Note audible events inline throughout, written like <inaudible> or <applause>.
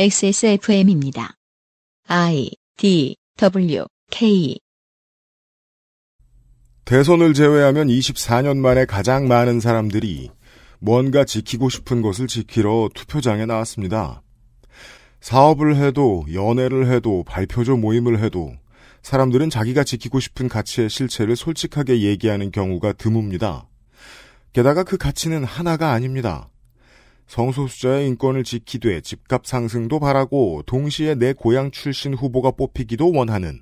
XSFM입니다. I D W K 대선을 제외하면 24년 만에 가장 많은 사람들이 뭔가 지키고 싶은 것을 지키러 투표장에 나왔습니다. 사업을 해도 연애를 해도 발표조 모임을 해도 사람들은 자기가 지키고 싶은 가치의 실체를 솔직하게 얘기하는 경우가 드뭅니다. 게다가 그 가치는 하나가 아닙니다. 성소수자의 인권을 지키되 집값 상승도 바라고 동시에 내 고향 출신 후보가 뽑히기도 원하는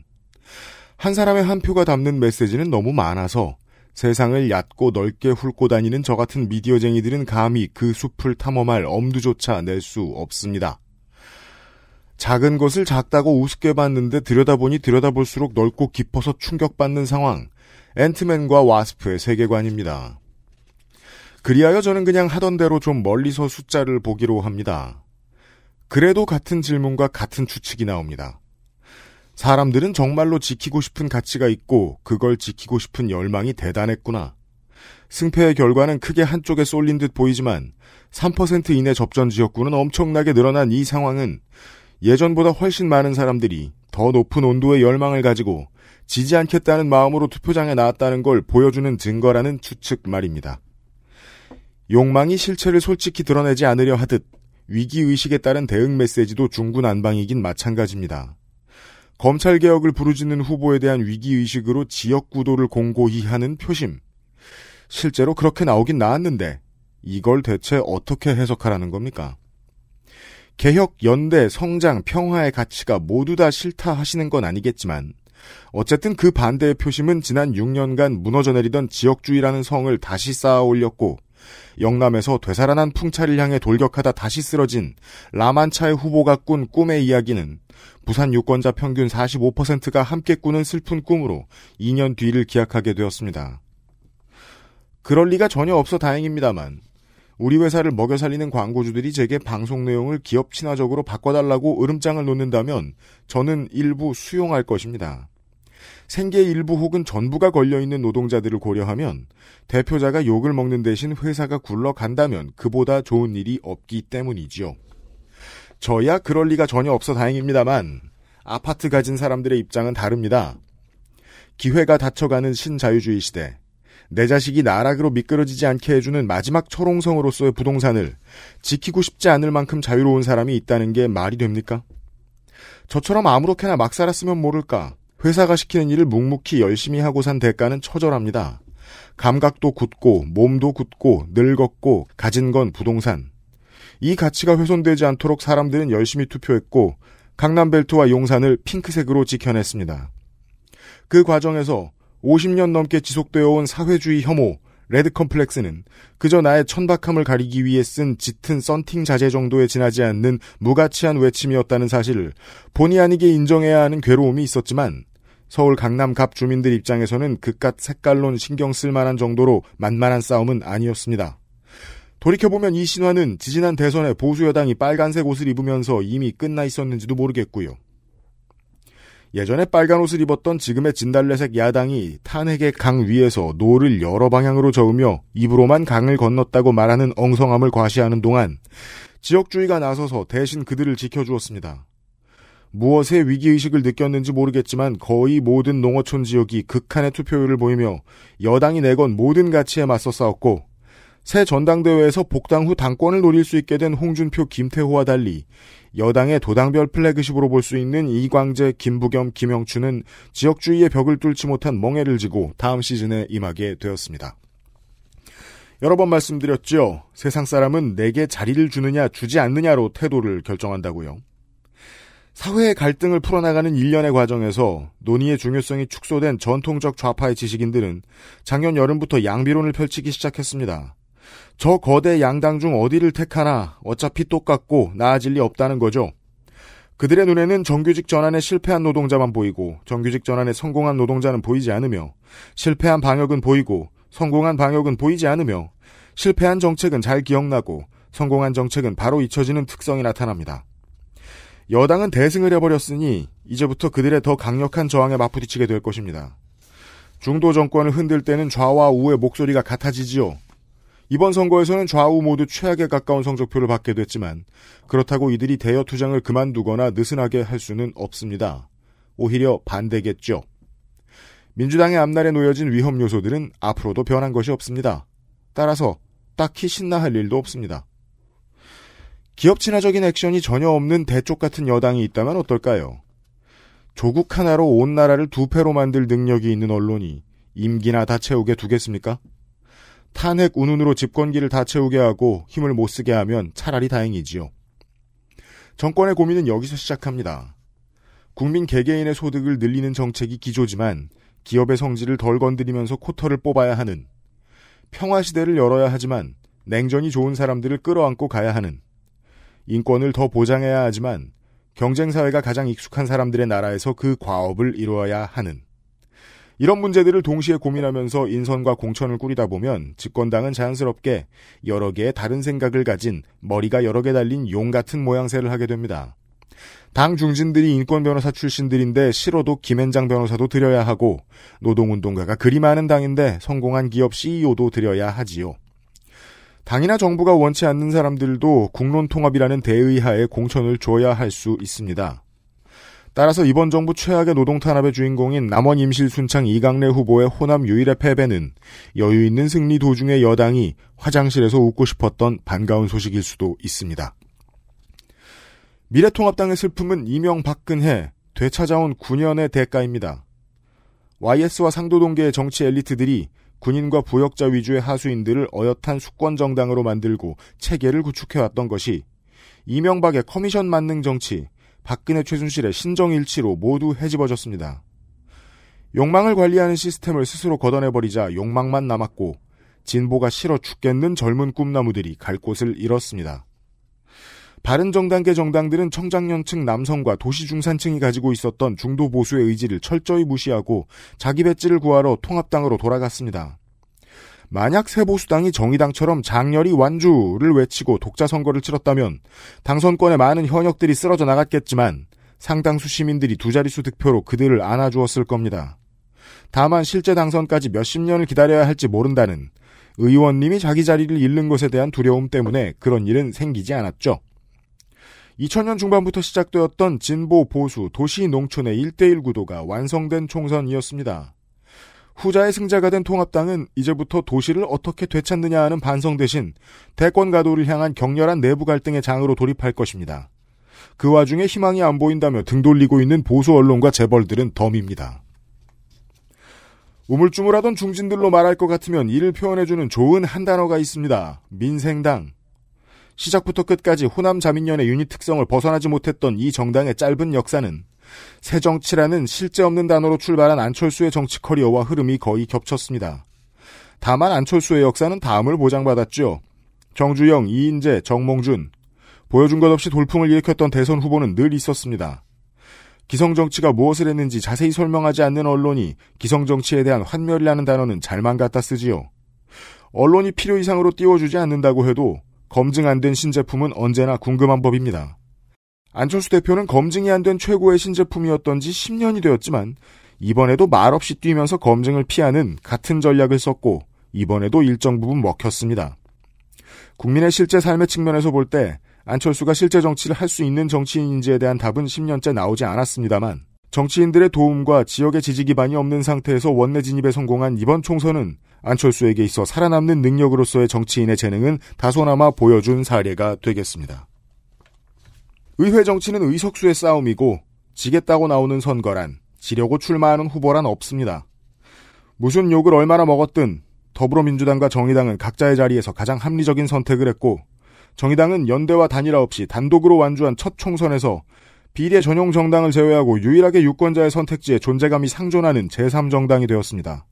한 사람의 한 표가 담는 메시지는 너무 많아서 세상을 얕고 넓게 훑고 다니는 저 같은 미디어쟁이들은 감히 그 숲을 탐험할 엄두조차 낼 수 없습니다. 작은 것을 작다고 우습게 봤는데 들여다보니 들여다볼수록 넓고 깊어서 충격받는 상황. 앤트맨과 와스프의 세계관입니다. 그리하여 저는 그냥 하던 대로 좀 멀리서 숫자를 보기로 합니다. 그래도 같은 질문과 같은 추측이 나옵니다. 사람들은 정말로 지키고 싶은 가치가 있고 그걸 지키고 싶은 열망이 대단했구나. 승패의 결과는 크게 한쪽에 쏠린 듯 보이지만 3% 이내 접전 지역구는 엄청나게 늘어난 이 상황은 예전보다 훨씬 많은 사람들이 더 높은 온도의 열망을 가지고 지지 않겠다는 마음으로 투표장에 나왔다는 걸 보여주는 증거라는 추측 말입니다. 욕망이 실체를 솔직히 드러내지 않으려 하듯 위기의식에 따른 대응 메시지도 중구난방이긴 마찬가지입니다. 검찰개혁을 부르짖는 후보에 대한 위기의식으로 지역구도를 공고히 하는 표심. 실제로 그렇게 나오긴 나왔는데 이걸 대체 어떻게 해석하라는 겁니까? 개혁, 연대, 성장, 평화의 가치가 모두 다 싫다 하시는 건 아니겠지만 어쨌든 그 반대의 표심은 지난 6년간 무너져 내리던 지역주의라는 성을 다시 쌓아 올렸고 영남에서 되살아난 풍차를 향해 돌격하다 다시 쓰러진 라만차의 후보가 꾼 꿈의 이야기는 부산 유권자 평균 45%가 함께 꾸는 슬픈 꿈으로 2년 뒤를 기약하게 되었습니다. 그럴 리가 전혀 없어 다행입니다만 우리 회사를 먹여 살리는 광고주들이 제게 방송 내용을 기업 친화적으로 바꿔달라고 으름장을 놓는다면 저는 일부 수용할 것입니다. 생계 일부 혹은 전부가 걸려있는 노동자들을 고려하면 대표자가 욕을 먹는 대신 회사가 굴러간다면 그보다 좋은 일이 없기 때문이지요. 저야 그럴 리가 전혀 없어 다행입니다만 아파트 가진 사람들의 입장은 다릅니다. 기회가 닫혀가는 신자유주의 시대. 내 자식이 나락으로 미끄러지지 않게 해주는 마지막 초롱성으로서의 부동산을 지키고 싶지 않을 만큼 자유로운 사람이 있다는 게 말이 됩니까? 저처럼 아무렇게나 막 살았으면 모를까. 회사가 시키는 일을 묵묵히 열심히 하고 산 대가는 처절합니다. 감각도 굳고 몸도 굳고 늙었고 가진 건 부동산. 이 가치가 훼손되지 않도록 사람들은 열심히 투표했고 강남벨트와 용산을 핑크색으로 지켜냈습니다. 그 과정에서 50년 넘게 지속되어 온 사회주의 혐오, 레드 컴플렉스는 그저 나의 천박함을 가리기 위해 쓴 짙은 썬팅 자재 정도에 지나지 않는 무가치한 외침이었다는 사실을 본의 아니게 인정해야 하는 괴로움이 있었지만 서울 강남 갑 주민들 입장에서는 그깟 색깔론 신경 쓸 만한 정도로 만만한 싸움은 아니었습니다. 돌이켜보면 이 신화는 지지난 대선에 보수 여당이 빨간색 옷을 입으면서 이미 끝나 있었는지도 모르겠고요. 예전에 빨간 옷을 입었던 지금의 진달래색 야당이 탄핵의 강 위에서 노를 여러 방향으로 저으며 입으로만 강을 건넜다고 말하는 엉성함을 과시하는 동안 지역주의가 나서서 대신 그들을 지켜주었습니다. 무엇에 위기의식을 느꼈는지 모르겠지만 거의 모든 농어촌 지역이 극한의 투표율을 보이며 여당이 내건 모든 가치에 맞서 싸웠고 새 전당대회에서 복당 후 당권을 노릴 수 있게 된 홍준표, 김태호와 달리 여당의 도당별 플래그십으로 볼 수 있는 이광재, 김부겸, 김영춘은 지역주의의 벽을 뚫지 못한 멍해를 지고 다음 시즌에 임하게 되었습니다. 여러 번 말씀드렸죠. 세상 사람은 내게 자리를 주느냐 주지 않느냐로 태도를 결정한다고요. 사회의 갈등을 풀어나가는 일련의 과정에서 논의의 중요성이 축소된 전통적 좌파의 지식인들은 작년 여름부터 양비론을 펼치기 시작했습니다. 저 거대 양당 중 어디를 택하나 어차피 똑같고 나아질 리 없다는 거죠. 그들의 눈에는 정규직 전환에 실패한 노동자만 보이고 정규직 전환에 성공한 노동자는 보이지 않으며 실패한 방역은 보이고 성공한 방역은 보이지 않으며 실패한 정책은 잘 기억나고 성공한 정책은 바로 잊혀지는 특성이 나타납니다. 여당은 대승을 해버렸으니 이제부터 그들의 더 강력한 저항에 맞부딪히게 될 것입니다. 중도 정권을 흔들 때는 좌와 우의 목소리가 같아지지요. 이번 선거에서는 좌우 모두 최악에 가까운 성적표를 받게 됐지만 그렇다고 이들이 대여 투쟁을 그만두거나 느슨하게 할 수는 없습니다. 오히려 반대겠죠. 민주당의 앞날에 놓여진 위험 요소들은 앞으로도 변한 것이 없습니다. 따라서 딱히 신나할 일도 없습니다. 기업 친화적인 액션이 전혀 없는 대쪽 같은 여당이 있다면 어떨까요? 조국 하나로 온 나라를 두 패로 만들 능력이 있는 언론이 임기나 다 채우게 두겠습니까? 탄핵 운운으로 집권기를 다 채우게 하고 힘을 못 쓰게 하면 차라리 다행이지요. 정권의 고민은 여기서 시작합니다. 국민 개개인의 소득을 늘리는 정책이 기조지만 기업의 성질을 덜 건드리면서 코터를 뽑아야 하는 평화 시대를 열어야 하지만 냉전이 좋은 사람들을 끌어안고 가야 하는 인권을 더 보장해야 하지만 경쟁 사회가 가장 익숙한 사람들의 나라에서 그 과업을 이루어야 하는 이런 문제들을 동시에 고민하면서 인선과 공천을 꾸리다 보면 집권당은 자연스럽게 여러 개의 다른 생각을 가진 머리가 여러 개 달린 용 같은 모양새를 하게 됩니다. 당 중진들이 인권 변호사 출신들인데 싫어도 김앤장 변호사도 드려야 하고 노동운동가가 그리 많은 당인데 성공한 기업 CEO도 드려야 하지요. 당이나 정부가 원치 않는 사람들도 국론 통합이라는 대의하에 공천을 줘야 할 수 있습니다. 따라서 이번 정부 최악의 노동 탄압의 주인공인 남원 임실 순창 이강래 후보의 호남 유일의 패배는 여유 있는 승리 도중에 여당이 화장실에서 웃고 싶었던 반가운 소식일 수도 있습니다. 미래통합당의 슬픔은 이명박근혜 되찾아온 9년의 대가입니다. YS와 상도동계의 정치 엘리트들이 군인과 부역자 위주의 하수인들을 어엿한 수권 정당으로 만들고 체계를 구축해왔던 것이 이명박의 커미션 만능 정치, 박근혜 최순실의 신정일치로 모두 해집어졌습니다. 욕망을 관리하는 시스템을 스스로 걷어내버리자 욕망만 남았고 진보가 싫어 죽겠는 젊은 꿈나무들이 갈 곳을 잃었습니다. 바른정당계 정당들은 청장년층 남성과 도시중산층이 가지고 있었던 중도 보수의 의지를 철저히 무시하고 자기 배지를 구하러 통합당으로 돌아갔습니다. 만약 새보수당이 정의당처럼 장렬히 완주를 외치고 독자 선거를 치렀다면 당선권의 많은 현역들이 쓰러져 나갔겠지만 상당수 시민들이 두 자릿수 득표로 그들을 안아주었을 겁니다. 다만 실제 당선까지 몇십 년을 기다려야 할지 모른다는 의원님이 자기 자리를 잃는 것에 대한 두려움 때문에 그런 일은 생기지 않았죠. 2000년 중반부터 시작되었던 진보 보수 도시 농촌의 1대1 구도가 완성된 총선이었습니다. 후자의 승자가 된 통합당은 이제부터 도시를 어떻게 되찾느냐 하는 반성 대신 대권 가도를 향한 격렬한 내부 갈등의 장으로 돌입할 것입니다. 그 와중에 희망이 안 보인다며 등 돌리고 있는 보수 언론과 재벌들은 덤입니다. 우물쭈물하던 중진들로 말할 것 같으면 이를 표현해주는 좋은 한 단어가 있습니다. 민생당. 시작부터 끝까지 호남 자민련의 유닛 특성을 벗어나지 못했던 이 정당의 짧은 역사는 새 정치라는 실제 없는 단어로 출발한 안철수의 정치 커리어와 흐름이 거의 겹쳤습니다. 다만 안철수의 역사는 다음을 보장받았죠. 정주영, 이인재, 정몽준. 보여준 것 없이 돌풍을 일으켰던 대선 후보는 늘 있었습니다. 기성정치가 무엇을 했는지 자세히 설명하지 않는 언론이 기성정치에 대한 환멸이라는 단어는 잘만 갖다 쓰지요. 언론이 필요 이상으로 띄워주지 않는다고 해도 검증 안 된 신제품은 언제나 궁금한 법입니다. 안철수 대표는 검증이 안 된 최고의 신제품이었던 지 10년이 되었지만 이번에도 말없이 뛰면서 검증을 피하는 같은 전략을 썼고 이번에도 일정 부분 먹혔습니다. 국민의 실제 삶의 측면에서 볼 때 안철수가 실제 정치를 할 수 있는 정치인인지에 대한 답은 10년째 나오지 않았습니다만 정치인들의 도움과 지역의 지지 기반이 없는 상태에서 원내 진입에 성공한 이번 총선은 안철수에게 있어 살아남는 능력으로서의 정치인의 재능은 다소나마 보여준 사례가 되겠습니다. 의회 정치는 의석수의 싸움이고 지겠다고 나오는 선거란 지려고 출마하는 후보란 없습니다. 무슨 욕을 얼마나 먹었든 더불어민주당과 정의당은 각자의 자리에서 가장 합리적인 선택을 했고 정의당은 연대와 단일화 없이 단독으로 완주한 첫 총선에서 비례 전용 정당을 제외하고 유일하게 유권자의 선택지에 존재감이 상존하는 제3정당이 되었습니다.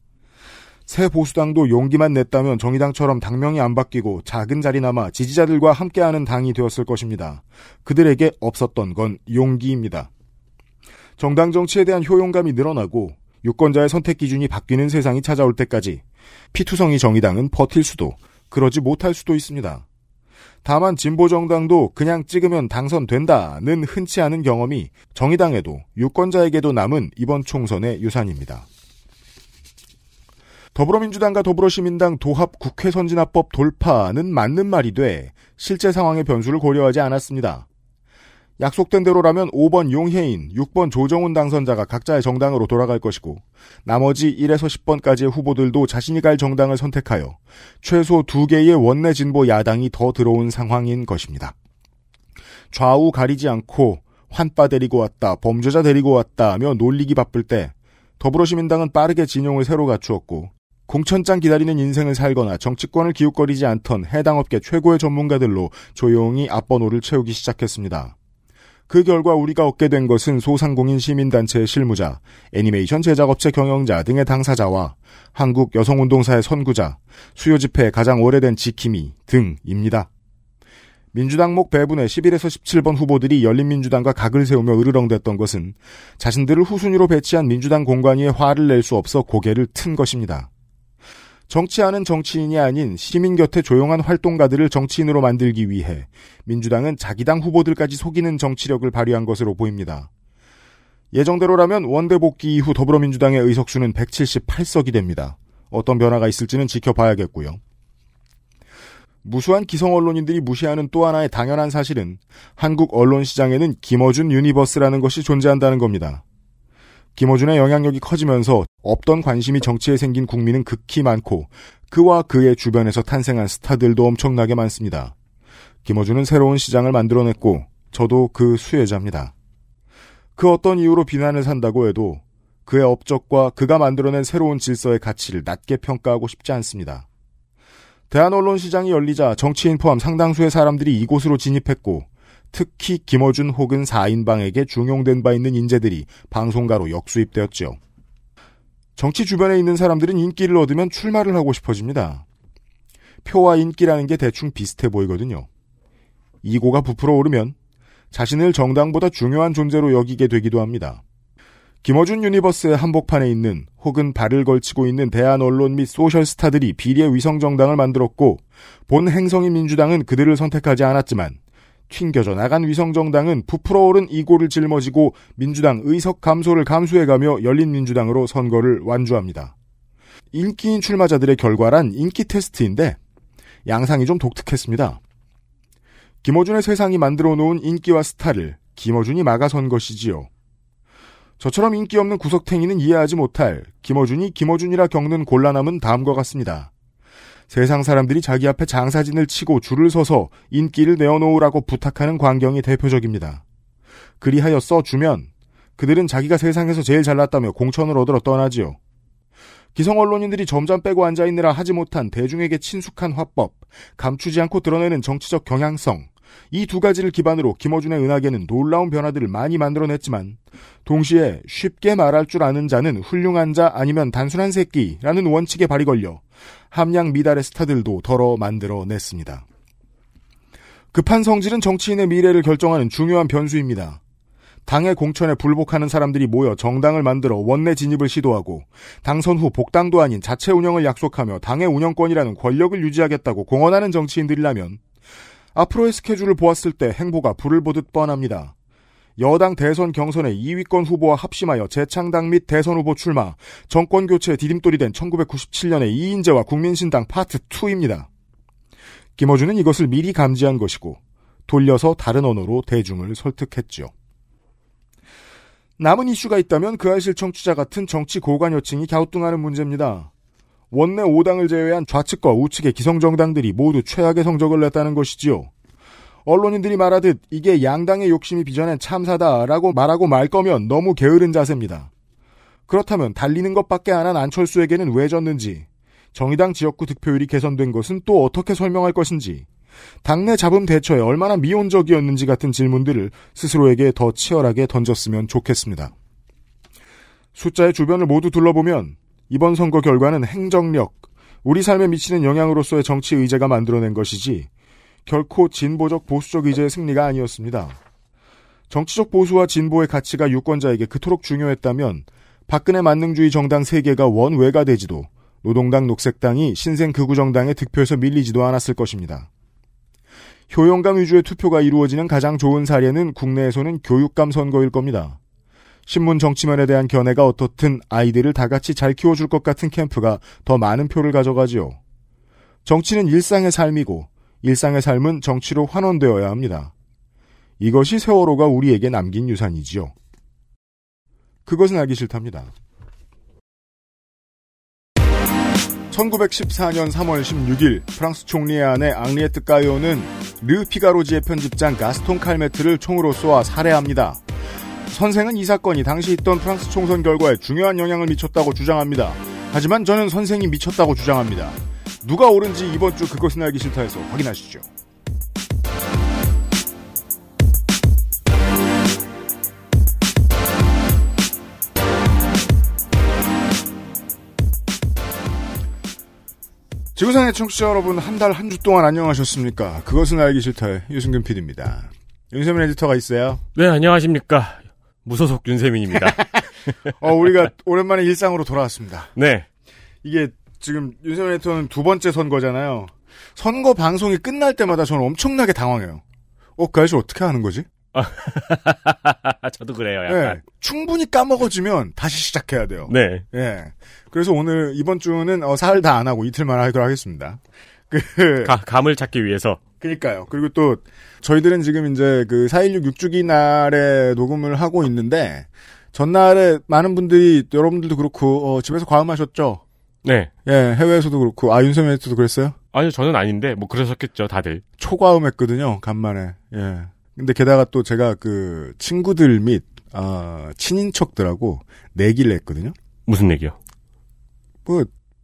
새 보수당도 용기만 냈다면 정의당처럼 당명이 안 바뀌고 작은 자리나마 지지자들과 함께하는 당이 되었을 것입니다. 그들에게 없었던 건 용기입니다. 정당 정치에 대한 효용감이 늘어나고 유권자의 선택 기준이 바뀌는 세상이 찾아올 때까지 피투성이 정의당은 버틸 수도 그러지 못할 수도 있습니다. 다만 진보 정당도 그냥 찍으면 당선된다는 흔치 않은 경험이 정의당에도 유권자에게도 남은 이번 총선의 유산입니다. 더불어민주당과 더불어시민당 도합 국회 선진화법 돌파는 맞는 말이 돼 실제 상황의 변수를 고려하지 않았습니다. 약속된 대로라면 5번 용혜인, 6번 조정훈 당선자가 각자의 정당으로 돌아갈 것이고 나머지 1에서 10번까지의 후보들도 자신이 갈 정당을 선택하여 최소 2개의 원내 진보 야당이 더 들어온 상황인 것입니다. 좌우 가리지 않고 환빠 데리고 왔다, 범죄자 데리고 왔다 하며 놀리기 바쁠 때 더불어시민당은 빠르게 진용을 새로 갖추었고 공천장 기다리는 인생을 살거나 정치권을 기웃거리지 않던 해당 업계 최고의 전문가들로 조용히 앞번호를 채우기 시작했습니다. 그 결과 우리가 얻게 된 것은 소상공인 시민단체의 실무자, 애니메이션 제작업체 경영자 등의 당사자와 한국 여성운동사의 선구자, 수요집회의 가장 오래된 지킴이 등입니다. 민주당 목 배분의 11에서 17번 후보들이 열린민주당과 각을 세우며 으르렁댔던 것은 자신들을 후순위로 배치한 민주당 공관위에 화를 낼 수 없어 고개를 튼 것입니다. 정치하는 정치인이 아닌 시민 곁에 조용한 활동가들을 정치인으로 만들기 위해 민주당은 자기 당 후보들까지 속이는 정치력을 발휘한 것으로 보입니다. 예정대로라면 원대 복귀 이후 더불어민주당의 의석수는 178석이 됩니다. 어떤 변화가 있을지는 지켜봐야겠고요. 무수한 기성 언론인들이 무시하는 또 하나의 당연한 사실은 한국 언론 시장에는 김어준 universe라는 것이 존재한다는 겁니다. 김어준의 영향력이 커지면서 없던 관심이 정치에 생긴 국민은 극히 많고 그와 그의 주변에서 탄생한 스타들도 엄청나게 많습니다. 김어준은 새로운 시장을 만들어냈고 저도 그 수혜자입니다. 그 어떤 이유로 비난을 산다고 해도 그의 업적과 그가 만들어낸 새로운 질서의 가치를 낮게 평가하고 싶지 않습니다. 대한 언론 시장이 열리자 정치인 포함 상당수의 사람들이 이곳으로 진입했고 특히 김어준 혹은 4인방에게 중용된 바 있는 인재들이 방송가로 역수입되었죠. 정치 주변에 있는 사람들은 인기를 얻으면 출마를 하고 싶어집니다. 표와 인기라는 게 대충 비슷해 보이거든요. ego가 부풀어 오르면 자신을 정당보다 중요한 존재로 여기게 되기도 합니다. 김어준 universe의 한복판에 있는 혹은 발을 걸치고 있는 대안 언론 및 social 스타들이 비례 위성 정당을 만들었고 본 행성인 민주당은 그들을 선택하지 않았지만 튕겨져 나간 위성정당은 부풀어 오른 ego를 짊어지고 민주당 의석 감소를 감수해가며 열린민주당으로 선거를 완주합니다. 인기인 출마자들의 결과란 인기 테스트인데 양상이 좀 독특했습니다. 김어준의 세상이 만들어 놓은 인기와 스타를 김어준이 막아선 것이지요. 저처럼 인기 없는 구석탱이는 이해하지 못할 김어준이 김어준이라 겪는 곤란함은 다음과 같습니다. 세상 사람들이 자기 앞에 장사진을 치고 줄을 서서 인기를 내어놓으라고 부탁하는 광경이 대표적입니다. 그리하여 써주면 그들은 자기가 세상에서 제일 잘났다며 공천을 얻으러 떠나지요. 기성 언론인들이 점점 빼고 앉아있느라 하지 못한 대중에게 친숙한 화법, 감추지 않고 드러내는 정치적 경향성, 이 두 가지를 기반으로 김어준의 은하계는 놀라운 변화들을 많이 만들어냈지만 동시에 쉽게 말할 줄 아는 자는 훌륭한 자 아니면 단순한 새끼라는 원칙에 발이 걸려 함량 미달의 스타들도 덜어 만들어냈습니다. 급한 성질은 정치인의 미래를 결정하는 중요한 변수입니다. 당의 공천에 불복하는 사람들이 모여 정당을 만들어 원내 진입을 시도하고 당선 후 복당도 아닌 자체 운영을 약속하며 당의 운영권이라는 권력을 유지하겠다고 공언하는 정치인들이라면 앞으로의 스케줄을 보았을 때 행보가 불을 보듯 뻔합니다. 여당 대선 경선의 2위권 후보와 합심하여 재창당 및 대선 후보 출마, 정권 교체에 디딤돌이 된 1997년의 이인재와 국민신당 파트 2입니다. 김어준은 이것을 미리 감지한 것이고 돌려서 다른 언어로 대중을 설득했죠. 남은 이슈가 있다면 그 아실 청취자 같은 정치 고관 여층이 갸우뚱하는 문제입니다. 원내 5당을 제외한 좌측과 우측의 기성정당들이 모두 최악의 성적을 냈다는 것이지요. 언론인들이 말하듯 이게 양당의 욕심이 빚어낸 참사다라고 말하고 말 거면 너무 게으른 자세입니다. 그렇다면 달리는 것밖에 안 한 안철수에게는 왜 졌는지, 정의당 지역구 득표율이 개선된 것은 또 어떻게 설명할 것인지, 당내 잡음 대처에 얼마나 미온적이었는지 같은 질문들을 스스로에게 더 치열하게 던졌으면 좋겠습니다. 숫자의 주변을 모두 둘러보면 이번 선거 결과는 행정력, 우리 삶에 미치는 영향으로서의 정치 의제가 만들어낸 것이지 결코 진보적 보수적 의제의 승리가 아니었습니다. 정치적 보수와 진보의 가치가 유권자에게 그토록 중요했다면 박근혜 만능주의 정당 3개가 원외가 되지도 노동당 녹색당이 신생 극우정당의 득표에서 밀리지도 않았을 것입니다. 효용감 위주의 투표가 이루어지는 가장 좋은 사례는 국내에서는 교육감 선거일 겁니다. 신문 정치면에 대한 견해가 어떻든 아이들을 다 같이 잘 키워줄 것 같은 캠프가 더 많은 표를 가져가지요. 정치는 일상의 삶이고 일상의 삶은 정치로 환원되어야 합니다. 이것이 세월호가 우리에게 남긴 유산이지요. 그것은 알기 싫답니다. 1914년 3월 16일 프랑스 총리의 아내 앙리에트 까요는 르 피가로지의 편집장 가스통 칼메트를 총으로 쏘아 살해합니다. 선생은 이 사건이 당시 있던 프랑스 총선 결과에 중요한 영향을 미쳤다고 주장합니다. 하지만 저는 선생이 미쳤다고 주장합니다. 누가 옳은지 이번 주 그것은 알기 싫다에서 확인하시죠. 지구상의 청취자 여러분 한 달 한 주 동안 안녕하셨습니까? 그것은 알기 싫다의 유승균 PD입니다. 윤세민 에디터가 있어요. 네, 안녕하십니까. 무소속 윤세민입니다. <laughs> 어, 우리가 오랜만에 일상으로 돌아왔습니다. 네. 이게 지금 윤세민 에디터는 두 번째 선거잖아요. 선거 방송이 끝날 때마다 저는 엄청나게 당황해요. 어, 그 아저씨 어떻게 하는 거지? <laughs> 저도 그래요, 약간. 네, 충분히 까먹어지면 다시 시작해야 돼요. 네. 예. 그래서 오늘 이번 주는 어, 사흘 다 안 하고 이틀만 하도록 하겠습니다. 그 가, 감을 찾기 위해서. 그니까요. 그리고 또 저희들은 지금 이제 그 4.16 6주기 날에 녹음을 하고 있는데 전날에 많은 분들이 여러분들도 그렇고 어, 집에서 과음하셨죠. 네. 예, 해외에서도 그렇고 아 윤세민 에디터도 그랬어요? 아니요, 저는 아닌데 뭐 그러셨겠죠, 다들. 초과음했거든요. 간만에. 예. 근데 게다가 또 제가 그 친구들 및 어, 친인척들하고 내기를 했거든요. 무슨 얘기요? 뭐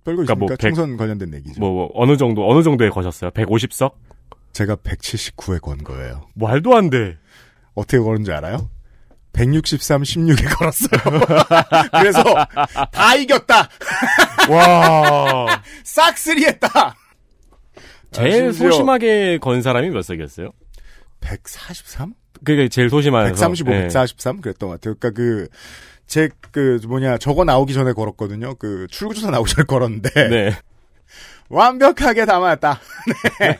별거 그러니까 있습니까? 뭐 백- 총선 관련된 얘기죠. 뭐, 뭐 어느 정도 어느 정도에 거셨어요? 150석? 제가 179에 건 거예요. 말도 안 돼. 어떻게 걸은지 알아요? 163, 16에 걸었어요. <laughs> 그래서 다 이겼다. <laughs> 와. 싹쓸이 했다. 제일 아, 소심하게 건 사람이 몇 석이었어요? 143? 그게 제일 소심한 135, 네. 143 그랬던 것 같아요. 그러니까 그 제 그 뭐냐 저거 나오기 전에 걸었거든요. 그 출구조사 나오기 전에 걸었는데 네. 완벽하게 담았다. 네.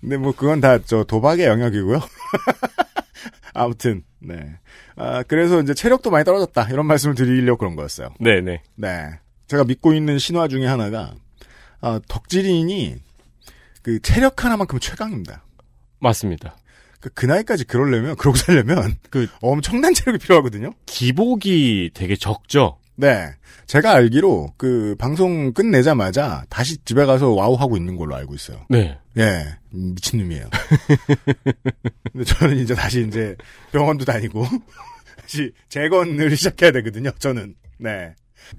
근데 뭐 그건 다 저 도박의 영역이고요. <laughs> 아무튼 네. 아 그래서 이제 체력도 많이 떨어졌다 이런 말씀을 드리려고 그런 거였어요. 네, 네. 네. 제가 믿고 있는 신화 중에 하나가 아, 덕질인이 그 체력 하나만큼 최강입니다. 맞습니다. 그, 그 나이까지 그러려면 그러고 살려면 그- 엄청난 체력이 필요하거든요. 기복이 되게 적죠? 네. 제가 알기로 그 방송 끝내자마자 다시 집에 가서 와우 하고 있는 걸로 알고 있어요. 네. 예. 음, 미친놈이에요. <laughs> 근데 저는 이제 다시 이제 병원도 다니고 <laughs> 다시 재건을 시작해야 되거든요. 저는. 네.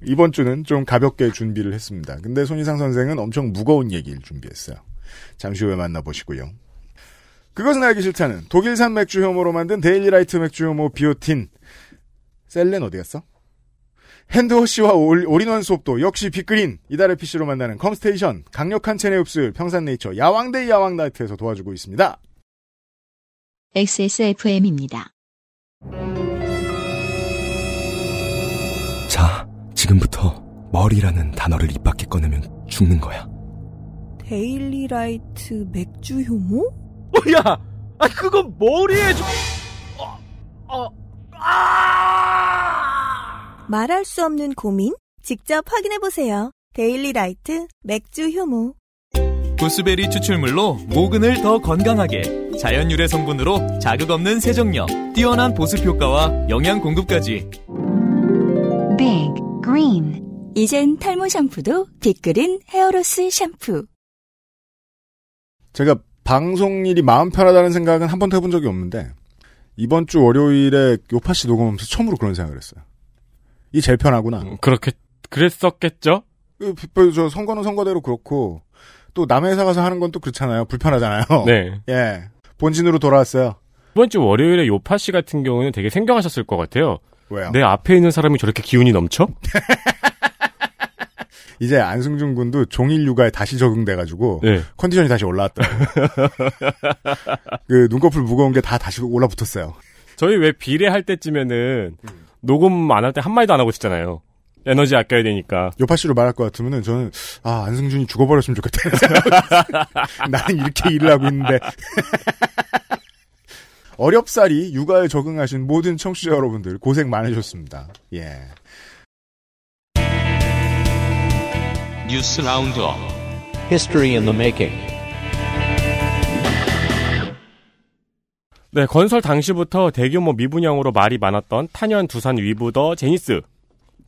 이번 주는 좀 가볍게 준비를 했습니다. 근데 손이상 선생은 엄청 무거운 얘기를 준비했어요. 잠시 후에 만나보시고요. 그것은 알기 싫다는 독일산 맥주 효모로 만든 데일리라이트 맥주 효모 비오틴. 셀렌 어디 갔어? hand wash와 all, all-in-one 샴푸도 역시 빅그린 이달의 PC로 만나는 컴스테이션 강력한 체내 흡수율 평산네이처 야왕데이 야왕나이트에서 도와주고 있습니다. XSFM입니다. 자, 지금부터 머리라는 단어를 입 밖에 꺼내면 죽는 거야. 데일리라이트 맥주 효모? 어, 야! 아, 그건 머리에 좀, 어, 어, 아! 말할 수 없는 고민? 직접 확인해 보세요. 데일리 라이트 맥주 효모. 구스베리 추출물로 모근을 더 건강하게 자연 유래 성분으로 자극 없는 세정력, 뛰어난 보습 효과와 영양 공급까지 Big Green 이젠 탈모 샴푸도 빅그린 헤어로스 샴푸. 제가 방송 일이 마음 편하다는 생각은 한 번도 해본 적이 없는데 이번 주 월요일에 요파 씨 녹음하면서 처음으로 그런 생각을 했어요. 이 제일 편하구나. 음, 그렇게, 그랬었겠죠? 그, 그, 저 선거는 선거대로 그렇고 또 남의 회사 가서 하는 건 또 그렇잖아요. 불편하잖아요. <laughs> 네. 예. 본진으로 돌아왔어요. 이번 주 월요일에 요파 씨 같은 경우는 되게 생경하셨을 것 같아요. 왜요? 내 앞에 있는 사람이 저렇게 기운이 넘쳐? <laughs> 이제 안승준 군도 종일 육아에 다시 적응돼가지고 네. 컨디션이 다시 올라왔더라고요. <laughs> 그 눈꺼풀 무거운 게 다 다시 올라붙었어요. 저희 왜 비례할 때쯤에는 녹음 안 할 때 한마디도 안 하고 있잖아요. 에너지 아껴야 되니까. 요파 씨로 말할 것 같으면은 저는 아 안승준이 죽어버렸으면 좋겠다. <laughs> 나는 이렇게 일을 하고 있는데 <laughs> 어렵사리 육아에 적응하신 모든 청취자 여러분들 고생 많으셨습니다. 예. 뉴스 round-up History in the making. 네, 건설 당시부터 대규모 미분양으로 말이 많았던 탄현 두산 위브더 제니스.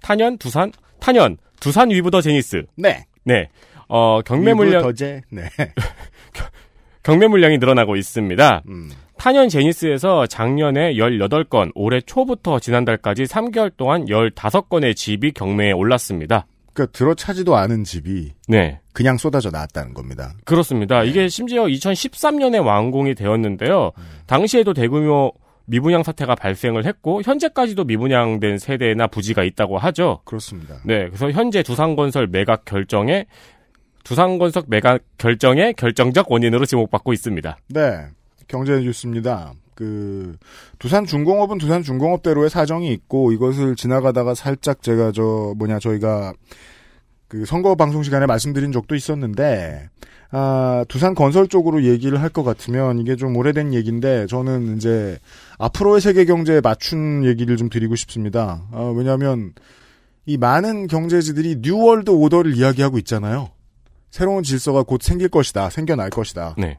탄현 두산 탄현 두산 위브더 제니스. 네. 네. 어, 경매 물량 더제. 네. <laughs> 경매 물량이 늘어나고 있습니다. 음. 탄현 제니스에서 작년에 18건, 올해 초부터 지난달까지 3개월 동안 15건의 집이 경매에 올랐습니다. 그러니까 들어차지도 않은 집이 네. 그냥 쏟아져 나왔다는 겁니다. 그렇습니다. 이게 심지어 2013년에 완공이 되었는데요. 당시에도 대규모 미분양 사태가 발생을 했고 현재까지도 미분양된 세대나 부지가 있다고 하죠. 그렇습니다. 네, 그래서 현재 두산건설 매각 결정에 두산건설 매각 결정의 결정적 원인으로 지목받고 있습니다. 네. 경제 뉴스입니다. 그 두산 중공업은 두산 중공업대로의 사정이 있고 이것을 지나가다가 살짝 제가 저 뭐냐 저희가 그 선거 방송 시간에 말씀드린 적도 있었는데 아 두산 건설 쪽으로 얘기를 할 것 같으면 이게 좀 오래된 얘기인데 저는 이제 앞으로의 세계 경제에 맞춘 얘기를 좀 드리고 싶습니다. 아, 왜냐하면 이 많은 경제지들이 new world order를 이야기하고 있잖아요. 새로운 질서가 곧 생길 것이다, 생겨날 것이다. 네.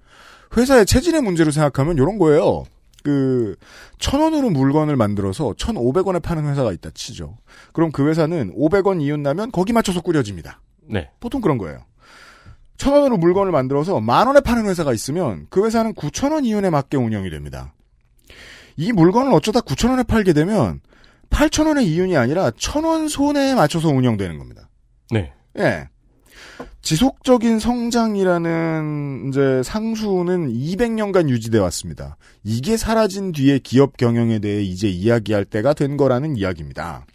회사의 체질의 문제로 생각하면 이런 거예요. 그, 천 원으로 물건을 만들어서 천 오백 원에 파는 회사가 있다 치죠. 그럼 그 회사는 오백 원 이윤나면 거기 맞춰서 꾸려집니다. 네. 보통 그런 거예요. 천 원으로 물건을 만들어서 만 원에 파는 회사가 있으면 그 회사는 구천 원 이윤에 맞게 운영이 됩니다. 이 물건을 어쩌다 구천 원에 팔게 되면 팔천 원의 이윤이 아니라 천 원 손해에 맞춰서 운영되는 겁니다. 네. 예. 지속적인 성장이라는 이제 상수는 200년간 유지돼 왔습니다. 이게 사라진 뒤에 기업 경영에 대해 이제 이야기할 때가 된 거라는 이야기입니다.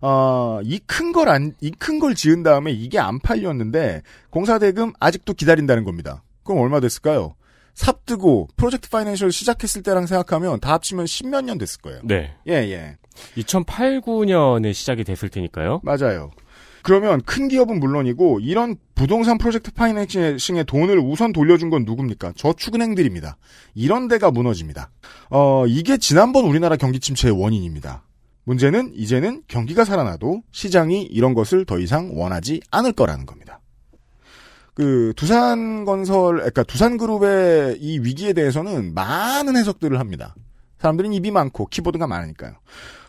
어, 이 큰 걸 안, 이 큰 걸 지은 다음에 이게 안 팔렸는데 공사대금 아직도 기다린다는 겁니다. 그럼 얼마 됐을까요? 삽 뜨고 프로젝트 파이낸셜 시작했을 때랑 생각하면 다 합치면 십몇 년 됐을 거예요. 네. 예, 예. 2008, 9년에 시작이 됐을 테니까요. 맞아요. 그러면 큰 기업은 물론이고 이런 부동산 프로젝트 파이낸싱에 돈을 우선 돌려준 건 누굽니까? 저축은행들입니다. 이런 데가 무너집니다. 어, 이게 지난번 우리나라 경기 침체의 원인입니다. 문제는 이제는 경기가 살아나도 시장이 이런 것을 더 이상 원하지 않을 거라는 겁니다. 그 두산 건설, 그러니까 두산 그룹의 이 위기에 대해서는 많은 해석들을 합니다. 사람들은 입이 많고 키보드가 많으니까요.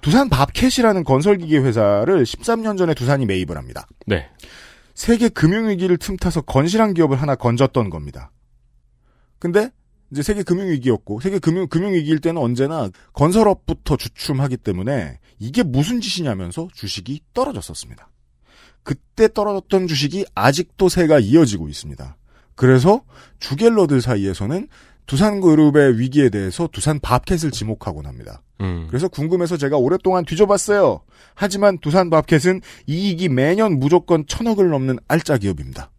두산 밥캣이라는 건설기계 회사를 13년 전에 두산이 매입을 합니다. 네. 세계 금융위기를 틈타서 건실한 기업을 하나 건졌던 겁니다. 근데 이제 세계 금융위기였고 세계 금융 금융위기일 때는 언제나 건설업부터 주춤하기 때문에 이게 무슨 짓이냐면서 주식이 떨어졌었습니다. 그때 떨어졌던 주식이 아직도 새가 이어지고 있습니다. 그래서 주갤러들 사이에서는 두산 그룹의 위기에 대해서 두산 밥캣을 지목하곤 합니다. 음. 그래서 궁금해서 제가 오랫동안 뒤져봤어요. 하지만 두산 밥캣은 이익이 매년 무조건 천억을 넘는 알짜 기업입니다.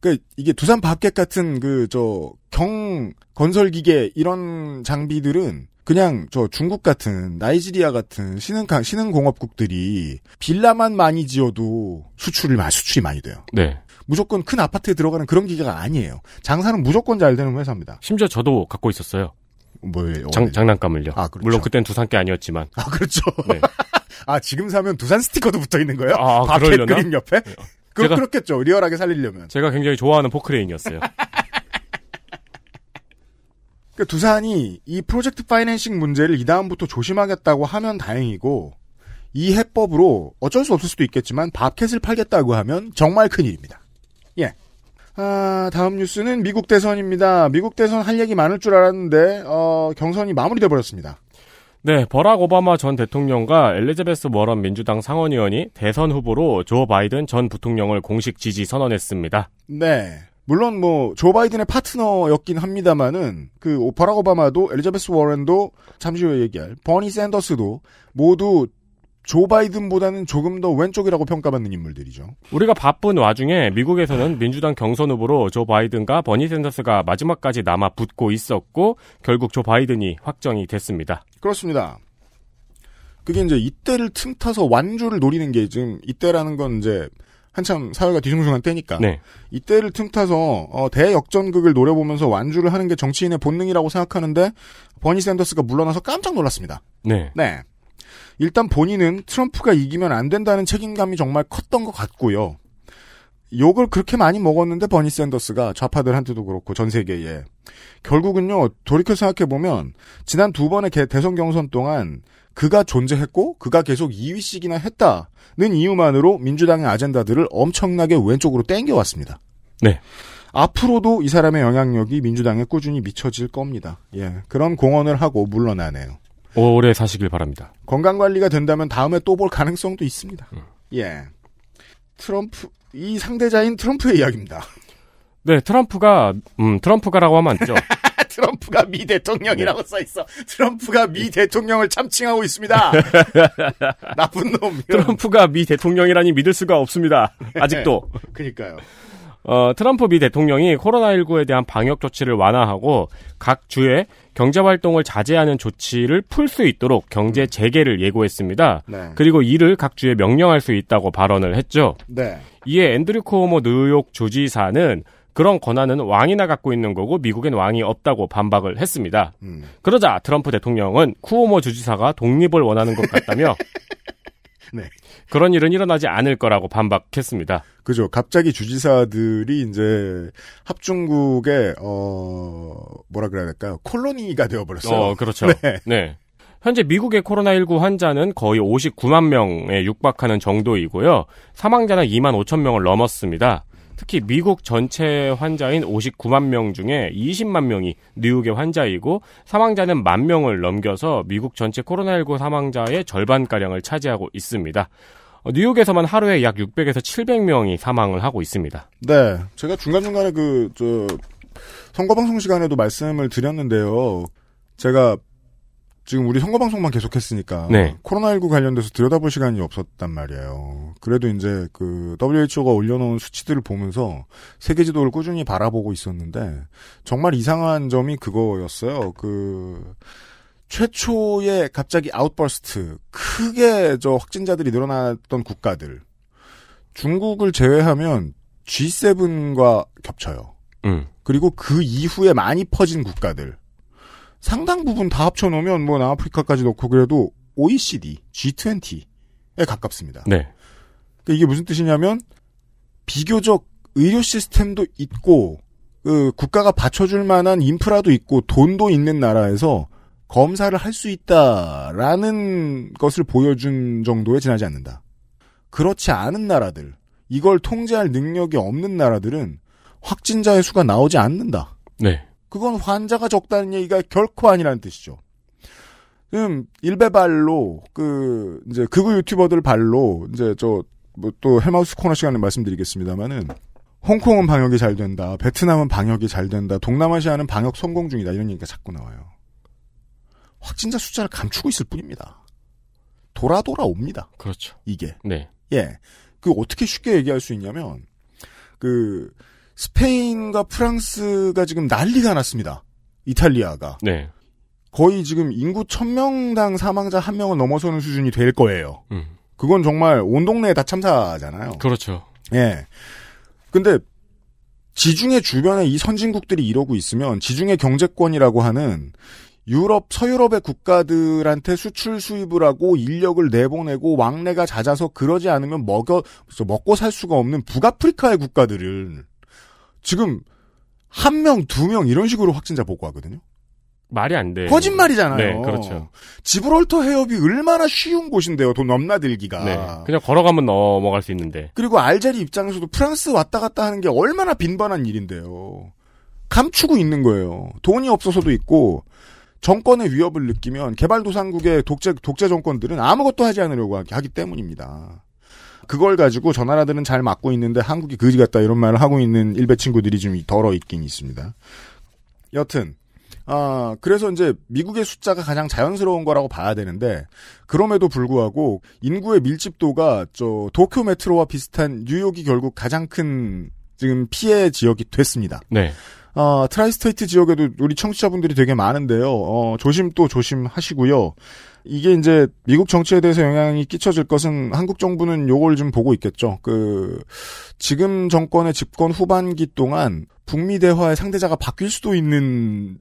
그 이게 두산 밥캣 같은 그 저 경 건설 기계 이런 장비들은 그냥 저 중국 같은 나이지리아 같은 신흥 신흥 공업국들이 빌라만 많이 지어도 많이 수출이 많이 돼요. 네. 무조건 큰 아파트에 들어가는 그런 기계가 아니에요. 장사는 무조건 잘 되는 회사입니다. 심지어 저도 갖고 있었어요. 뭐예요? 장, 장난감을요. 아, 그렇죠. 물론 그땐 두산 게 아니었지만. 아, 그렇죠. 네. <laughs> 아, 지금 사면 두산 스티커도 붙어 있는 거예요? 아, 밥캣 그러려나? 그림 옆에? 그, 제가- 그렇겠죠. 리얼하게 살리려면. 제가 굉장히 좋아하는 포크레인이었어요. <laughs> 그 두산이 이 프로젝트 파이낸싱 문제를 이다음부터 조심하겠다고 하면 다행이고, 이 해법으로 어쩔 수 없을 수도 있겠지만 밥캣을 팔겠다고 하면 정말 큰일입니다. 예. 아, 다음 뉴스는 미국 대선입니다. 미국 대선 할 얘기 많을 줄 알았는데, 어, 경선이 마무리돼 버렸습니다. 네, 버락 오바마 전 대통령과 엘리자베스 워런 민주당 상원의원이 대선 후보로 조 바이든 전 부통령을 공식 지지 선언했습니다. 네. 물론 뭐 조 바이든의 파트너였긴 합니다만은 그 오- 버락 오바마도 엘리자베스 워렌도 잠시 후에 얘기할 버니 샌더스도 모두 조 바이든보다는 조금 더 왼쪽이라고 평가받는 인물들이죠. 우리가 바쁜 와중에 미국에서는 민주당 경선 후보로 조 바이든과 버니 샌더스가 마지막까지 남아 붙고 있었고 결국 조 바이든이 확정이 됐습니다. 그렇습니다. 그게 이제 이때를 틈타서 완주를 노리는 게 지금 이때라는 건 이제 한참 사회가 뒤숭숭한 때니까. 네. 이때를 틈타서 어, 대역전극을 노려보면서 완주를 하는 게 정치인의 본능이라고 생각하는데 버니 샌더스가 물러나서 깜짝 놀랐습니다. 네. 네. 일단 본인은 트럼프가 이기면 안 된다는 책임감이 정말 컸던 것 같고요. 욕을 그렇게 많이 먹었는데 버니 샌더스가 좌파들한테도 그렇고 전 세계에 결국은요 돌이켜 생각해 보면 지난 두 번의 개- 대선 경선 동안 그가 존재했고 그가 계속 2위씩이나 했다는 이유만으로 민주당의 아젠다들을 엄청나게 왼쪽으로 땡겨왔습니다. 네. 앞으로도 이 사람의 영향력이 민주당에 꾸준히 미쳐질 겁니다. 예, 그런 공헌을 하고 물러나네요. 오래 사시길 바랍니다. 건강 관리가 된다면 다음에 또 볼 가능성도 있습니다. 예. 트럼프 이 상대자인 트럼프의 이야기입니다. 네, 트럼프가 음, 트럼프가라고 하면 안 되죠. <laughs> 트럼프가 미 대통령이라고 써 있어. 트럼프가 미 대통령을 참칭하고 있습니다. <laughs> 나쁜 놈. 트럼프가 미 대통령이라니 믿을 수가 없습니다. 아직도. 그니까요. 어, 트럼프 미 대통령이 코로나19에 대한 방역 조치를 완화하고 각 주에 경제 활동을 자제하는 조치를 풀 수 있도록 경제 재개를 예고했습니다. 네. 그리고 이를 각 주에 명령할 수 있다고 발언을 했죠. 네. 이에 앤드류 쿠오모 뉴욕 주지사는 그런 권한은 왕이나 갖고 있는 거고 미국엔 왕이 없다고 반박을 했습니다. 음. 그러자 트럼프 대통령은 쿠오모 주지사가 독립을 원하는 것 같다며 <laughs> <laughs> 네. 그런 일은 일어나지 않을 거라고 반박했습니다. 그죠. 갑자기 주지사들이 이제 합중국의 어 뭐라 그래야 될까요? 콜로니가 되어버렸어요. 어, 그렇죠. <laughs> 네. 네. 현재 미국의 코로나19 환자는 거의 59만 명에 육박하는 정도이고요. 사망자는 2만 5천 명을 넘었습니다. 특히 미국 전체 환자인 59만 명 중에 20만 명이 뉴욕의 환자이고 사망자는 만 명을 넘겨서 미국 전체 코로나19 사망자의 절반가량을 차지하고 있습니다. 어, 뉴욕에서만 하루에 약 600에서 700명이 사망을 하고 있습니다. 네. 제가 중간중간에 그, 저, 선거방송 시간에도 말씀을 드렸는데요. 제가 지금 우리 선거 방송만 계속했으니까. 네. 코로나19 관련돼서 들여다볼 시간이 없었단 말이에요. 그래도 이제 그 WHO가 올려놓은 수치들을 보면서 세계 지도를 꾸준히 바라보고 있었는데 정말 이상한 점이 그거였어요. 그, 최초의 갑자기 outburst, 크게 저 확진자들이 늘어났던 국가들. 중국을 제외하면 G7과 겹쳐요. 음. 그리고 그 이후에 많이 퍼진 국가들. 상당 부분 다 합쳐놓으면 뭐 남아프리카까지 넣고 그래도 OECD, G20에 가깝습니다. 네. 그러니까 이게 무슨 뜻이냐면 비교적 의료 시스템도 있고 그 국가가 받쳐줄 만한 인프라도 있고 돈도 있는 나라에서 검사를 할 수 있다라는 것을 보여준 정도에 지나지 않는다. 그렇지 않은 나라들, 이걸 통제할 능력이 없는 나라들은 확진자의 수가 나오지 않는다. 네. 그건 환자가 적다는 얘기가 결코 아니라는 뜻이죠. 지금 일베발로 그 이제 극우 유튜버들 발로 이제 저 뭐 또 헬마우스 코너 시간에 말씀드리겠습니다만은 홍콩은 방역이 잘 된다, 베트남은 방역이 잘 된다, 동남아시아는 방역 성공 중이다 이런 얘기가 자꾸 나와요. 확진자 숫자를 감추고 있을 뿐입니다. 돌아 돌아 옵니다. 그렇죠. 이게 네. 예. 그 어떻게 쉽게 얘기할 수 있냐면 그 스페인과 프랑스가 지금 난리가 났습니다. 이탈리아가 네. 거의 지금 인구 1000명당 사망자 한 명을 넘어서는 수준이 될 거예요. 음. 그건 정말 온 동네에 다 참사잖아요. 그렇죠. 예. 근데 지중해 주변에 이 선진국들이 이러고 있으면 지중해 경제권이라고 하는 유럽, 서유럽의 국가들한테 수출 수입을 하고 인력을 내보내고 왕래가 잦아서 그러지 않으면 먹여, 먹고 살 수가 없는 북아프리카의 국가들을 지금 한 명, 두 명 이런 식으로 확진자 보고하거든요. 말이 안 돼. 거짓말이잖아요. 네, 그렇죠. 지브롤터 해협이 얼마나 쉬운 곳인데요. 돈 넘나들기가. 네. 그냥 걸어가면 넘어갈 수 있는데. 그리고 알제리 입장에서도 프랑스 왔다 갔다 하는 게 얼마나 빈번한 일인데요. 감추고 있는 거예요. 돈이 없어서도 있고 정권의 위협을 느끼면 개발도상국의 독재 독재 정권들은 아무것도 하지 않으려고 하기, 하기 때문입니다. 그걸 가지고 저 나라들은 잘 막고 있는데 한국이 그지 같다 이런 말을 하고 있는 일베 친구들이 좀 덜어 있긴 있습니다. 여튼 아, 그래서 이제 미국의 숫자가 가장 자연스러운 거라고 봐야 되는데, 그럼에도 불구하고 인구의 밀집도가 저 도쿄 메트로와 비슷한 뉴욕이 결국 가장 큰 지금 피해 지역이 됐습니다. 네. 어, tri-state 지역에도 우리 청취자분들이 되게 많은데요. 어, 조심 또 조심하시고요. 이게 이제 미국 정치에 대해서 영향이 끼쳐질 것은 한국 정부는 요걸 좀 보고 있겠죠. 그 지금 정권의 집권 후반기 동안 북미 대화의 상대자가 바뀔 수도 있는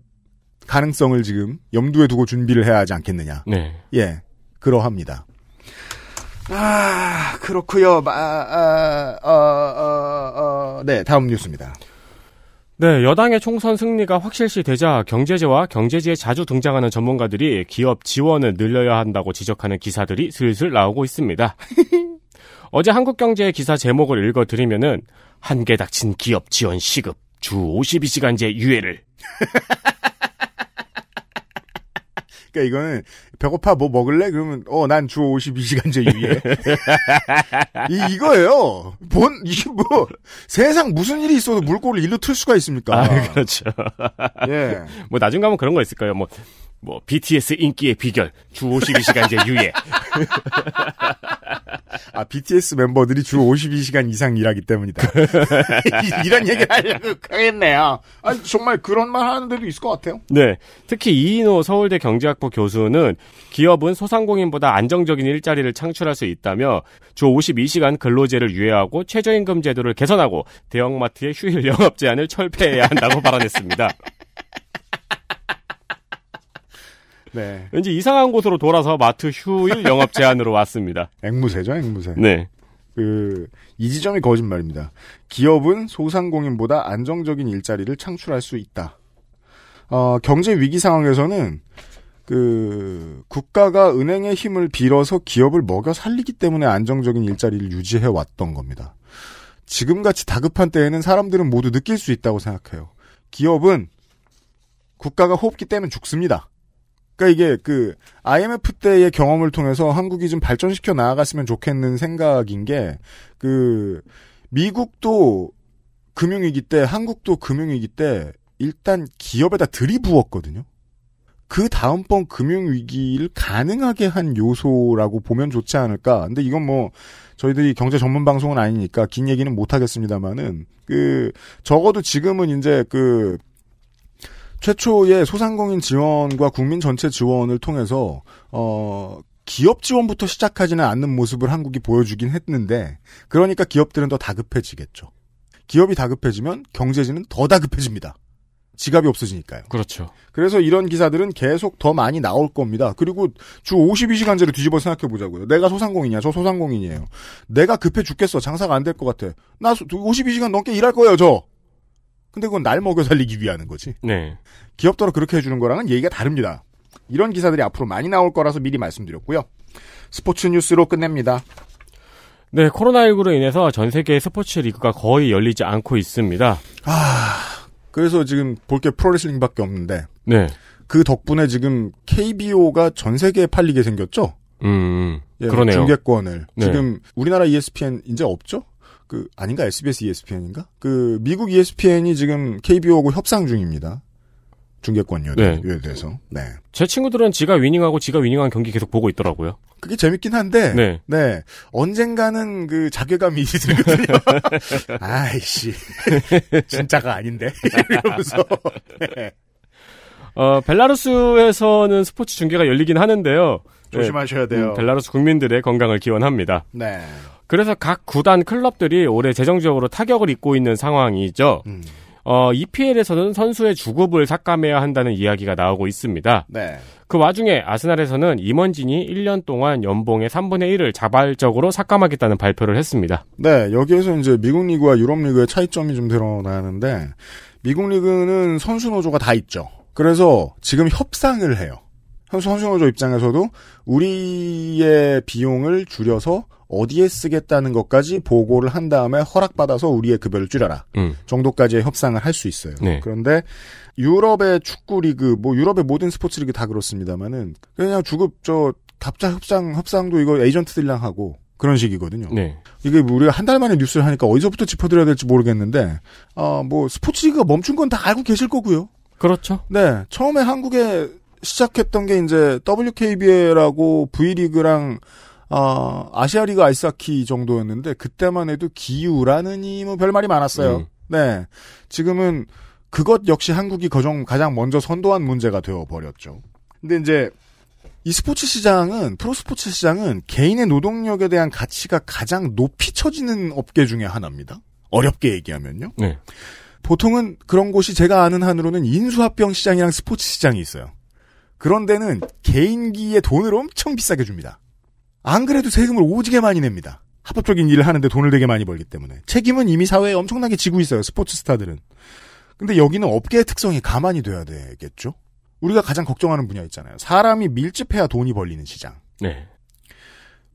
가능성을 지금 염두에 두고 준비를 해야 하지 않겠느냐. 네. 예, 그러합니다. 아, 그렇고요. 아, 아, 어, 어, 어, 네, 다음 뉴스입니다. 네, 여당의 총선 승리가 확실시 되자 경제제와 경제지에 자주 등장하는 전문가들이 기업 지원을 늘려야 한다고 지적하는 기사들이 슬슬 나오고 있습니다. <laughs> 어제 한국경제의 기사 제목을 읽어드리면은 한개 닥친 기업 지원 시급 주 52시간제 유예를 <laughs> 그러니까 이거는 배고파 뭐 먹을래? 그러면 어 난 주 52시간제 유예. <laughs> 이 이거예요. 본 이게 뭐 세상 무슨 일이 있어도 물꼬를 일로 틀 수가 있습니까? 아, 그렇죠. 예. 뭐 나중 가면 그런 거 있을 거예요. 뭐, 뭐, BTS 인기의 비결, 주 52시간제 유예. <laughs> 아 BTS 멤버들이 주 52시간 이상 일하기 때문이다. 이- <laughs> 이런 얘기를 하려고 하겠네요. 아 정말 그런 말 하는 데도 있을 것 같아요. 네. 특히 이인호 서울대 경제학부 교수는 기업은 소상공인보다 안정적인 일자리를 창출할 수 있다며 주 52시간 근로제를 유예하고 최저임금 제도를 개선하고 대형마트의 휴일 영업 제한을 철폐해야 한다고 발언했습니다. <laughs> 네. 왠지 이상한 곳으로 돌아서 마트 휴일 영업 제한으로 왔습니다. <laughs> 앵무새죠, 앵무새. 네. 그, 이 지점이 거짓말입니다. 기업은 소상공인보다 안정적인 일자리를 창출할 수 있다. 어, 경제 위기 상황에서는 그 국가가 은행의 힘을 빌어서 기업을 먹여 살리기 때문에 안정적인 일자리를 유지해 왔던 겁니다. 지금같이 다급한 때에는 사람들은 모두 느낄 수 있다고 생각해요. 기업은 국가가 호흡기 떼면 죽습니다. 그러니까 이게 그 IMF 때의 경험을 통해서 한국이 좀 발전시켜 나아갔으면 좋겠는 생각인 게 그 미국도 금융위기 때 한국도 금융위기 때 일단 기업에다 들이부었거든요. 그 다음번 금융위기를 가능하게 한 요소라고 보면 좋지 않을까. 근데 이건 뭐 저희들이 경제 전문 방송은 아니니까 긴 얘기는 못 하겠습니다만은 그 적어도 지금은 이제 그 최초의 소상공인 지원과 국민 전체 지원을 통해서 어 기업 지원부터 시작하지는 않는 모습을 한국이 보여주긴 했는데 그러니까 기업들은 더 다급해지겠죠. 기업이 다급해지면 경제지는 더 다급해집니다. 지갑이 없어지니까요. 그렇죠. 그래서 이런 기사들은 계속 더 많이 나올 겁니다. 그리고 주 52시간제를 뒤집어 생각해 보자고요. 내가 소상공인이야. 저 소상공인이에요. 내가 급해 죽겠어. 장사가 안 될 것 같아. 나 52시간 넘게 일할 거예요, 저. 근데 그건 날 먹여 살리기 위한 거지. 네. 기업더러 그렇게 해주는 거랑은 얘기가 다릅니다. 이런 기사들이 앞으로 많이 나올 거라서 미리 말씀드렸고요. 스포츠 뉴스로 끝냅니다. 네, 코로나19로 인해서 전 세계 스포츠 리그가 거의 열리지 않고 있습니다. 그래서 지금 볼 게 프로레슬링밖에 없는데 네. 그 덕분에 지금 KBO가 전 세계에 팔리게 생겼죠. 음, 예, 그러네요. 중계권을 네. 지금 우리나라 ESPN 이제 없죠? 그 아닌가 SBS ESPN인가? 그 미국 ESPN이 지금 KBO하고 협상 중입니다. 중계권료에 네. 대해서. 네. 제 친구들은 지가 위닝하고 지가 위닝한 경기 계속 보고 있더라고요. 그게 재밌긴 한데 네. 네. 언젠가는 그 자괴감이 <laughs> 들거든요. 아이씨. <laughs> 진짜가 아닌데. <laughs> 이러면서. 네. 어, 벨라루스에서는 스포츠 중계가 열리긴 하는데요. 네, 조심하셔야 돼요. 음, 벨라루스 국민들의 건강을 기원합니다. 네. 그래서 각 구단 클럽들이 올해 재정적으로 타격을 입고 있는 상황이죠. 음. 어, EPL에서는 선수의 주급을 삭감해야 한다는 이야기가 나오고 있습니다. 네. 그 와중에 아스날에서는 임원진이 1년 동안 연봉의 3분의 1을 자발적으로 삭감하겠다는 발표를 했습니다. 네, 여기에서 이제 미국 리그와 유럽 리그의 차이점이 좀 드러나는데 미국 리그는 선수 노조가 다 있죠. 그래서 지금 협상을 해요. 선수 선수 노조 입장에서도 우리의 비용을 줄여서 어디에 쓰겠다는 것까지 보고를 한 다음에 허락받아서 우리의 급여를 줄여라. 음. 정도까지의 협상을 할 수 있어요. 네. 그런데 유럽의 축구 리그, 뭐 유럽의 모든 스포츠 리그 다 그렇습니다만은 그냥 주급 저 갑자 협상 협상도 이거 에이전트들이랑 하고 그런 식이거든요. 네. 이게 우리가 한 달 만에 뉴스를 하니까 어디서부터 짚어드려야 될지 모르겠는데, 어, 뭐, 스포츠 리그가 멈춘 건 다 알고 계실 거고요. 그렇죠. 네. 처음에 한국에 시작했던 게 이제 WKBL하고 V리그랑, 어, 아시아 리그 아이스하키 정도였는데, 그때만 해도 기우라느니 뭐 별말이 많았어요. 음. 네. 지금은 그것 역시 한국이 가장, 가장 먼저 선도한 문제가 되어 버렸죠. 근데 이제 이 스포츠 시장은 프로스포츠 시장은 개인의 노동력에 대한 가치가 가장 높이 처지는 업계 중에 하나입니다. 어렵게 얘기하면요. 네. 보통은 그런 곳이 제가 아는 한으로는 인수합병 시장이랑 스포츠 시장이 있어요. 그런 데는 개인기에 돈을 엄청 비싸게 줍니다. 안 그래도 세금을 오지게 많이 냅니다. 합법적인 일을 하는데 돈을 되게 많이 벌기 때문에. 책임은 이미 사회에 엄청나게 지고 있어요. 스포츠 스타들은. 근데 여기는 업계의 특성이 가만히 돼야 되겠죠? 우리가 가장 걱정하는 분야 있잖아요. 사람이 밀집해야 돈이 벌리는 시장. 네.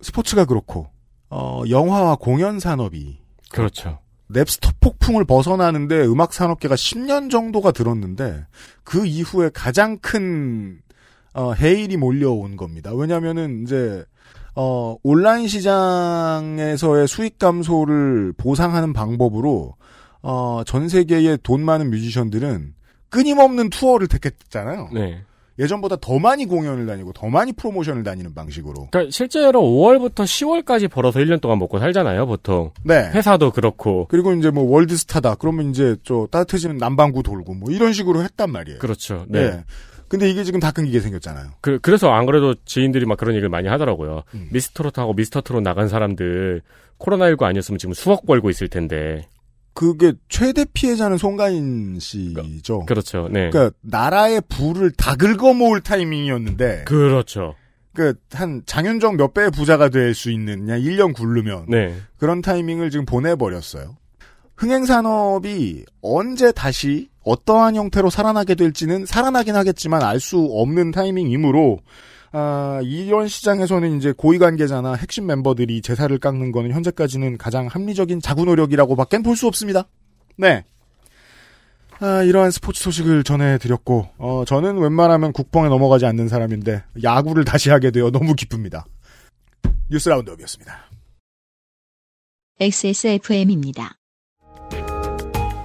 스포츠가 그렇고, 어, 영화와 공연 산업이 그렇죠. 랩스터 폭풍을 벗어나는데 음악 산업계가 10년 정도가 들었는데 그 이후에 가장 큰 어, 해일이 몰려온 겁니다. 왜냐하면은 이제 어, 온라인 시장에서의 수익 감소를 보상하는 방법으로 어, 전 세계의 돈 많은 뮤지션들은 끊임없는 투어를 택했잖아요. 네. 예전보다 더 많이 공연을 다니고 더 많이 프로모션을 다니는 방식으로. 그러니까 실제로 5월부터 10월까지 벌어서 1년 동안 먹고 살잖아요, 보통. 네. 회사도 그렇고. 그리고 이제 뭐 월드스타다. 그러면 이제 저 따뜻해지면 남반구 돌고 뭐 이런 식으로 했단 말이에요. 그렇죠. 네. 네. 근데 이게 지금 다 끊기게 생겼잖아요. 그, 그래서 안 그래도 지인들이 막 그런 얘기를 많이 하더라고요. 음. 미스터롯하고 미스터트롯 나간 사람들 코로나19 아니었으면 지금 수억 벌고 있을 텐데. 그게 최대 피해자는 송가인 씨죠. 그렇죠. 네. 그러니까 나라의 부를 다 긁어 모을 타이밍이었는데 그렇죠. 그한 장윤정 몇 배의 부자가 될 수 있는 그냥 1년 굴르면 네. 그런 타이밍을 지금 보내버렸어요. 흥행산업이 언제 다시 어떠한 형태로 살아나게 될지는 살아나긴 하겠지만 알 수 없는 타이밍이므로 아, 이런 시장에서는 이제 고위 관계자나 핵심 멤버들이 제사를 깎는 거는 현재까지는 가장 합리적인 자구 노력이라고밖엔 볼 수 없습니다. 네. 아, 이러한 스포츠 소식을 전해드렸고, 어, 저는 웬만하면 국뽕에 넘어가지 않는 사람인데, 야구를 다시 하게 되어 너무 기쁩니다. 뉴스 라운드업이었습니다. XSFM입니다.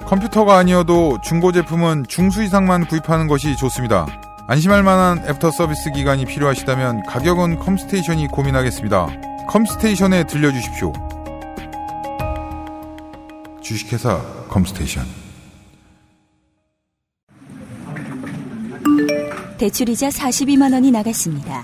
컴퓨터가 아니어도 중고 제품은 중수 이상만 구입하는 것이 좋습니다. 안심할 만한 애프터 서비스 기간이 필요하시다면 가격은 컴스테이션이 고민하겠습니다. 컴스테이션에 들려주십시오. 주식회사 컴스테이션. 대출이자 42만 원이 나갔습니다.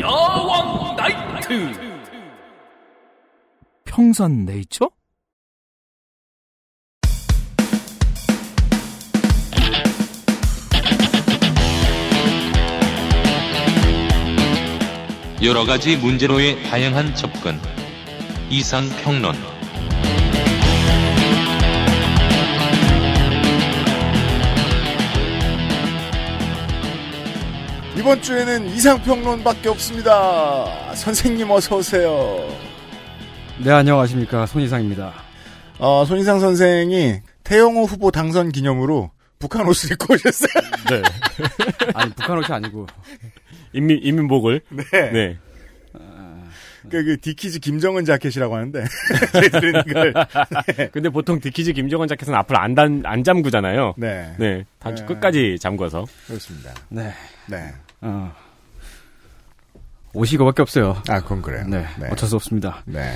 야왕 나이트 평산 네이처? 여러 가지 문제로의 다양한 접근. 이상 평론. 이번 주에는 이상평론밖에 없습니다. 선생님 어서 오세요. 네, 안녕하십니까. 손이상입니다. 어, 손희상 선생이 태영호 후보 당선 기념으로 북한 옷을 입고 오셨어요. <laughs> 네. <laughs> 아니, 북한 옷이 아니고. 인민, 인민복을. 네. 네. 그, 그, 디키즈 김정은 자켓이라고 하는데. <laughs> 이걸. 네. 근데 보통 디키즈 김정은 자켓은 앞을 안, 단, 안 잠그잖아요. 네. 네. 다 네. 끝까지 잠궈서. 그렇습니다. 네. 네. 어. 옷이 이거밖에 없어요. 아, 그건 그래요. 네. 네. 어쩔 수 없습니다. 네.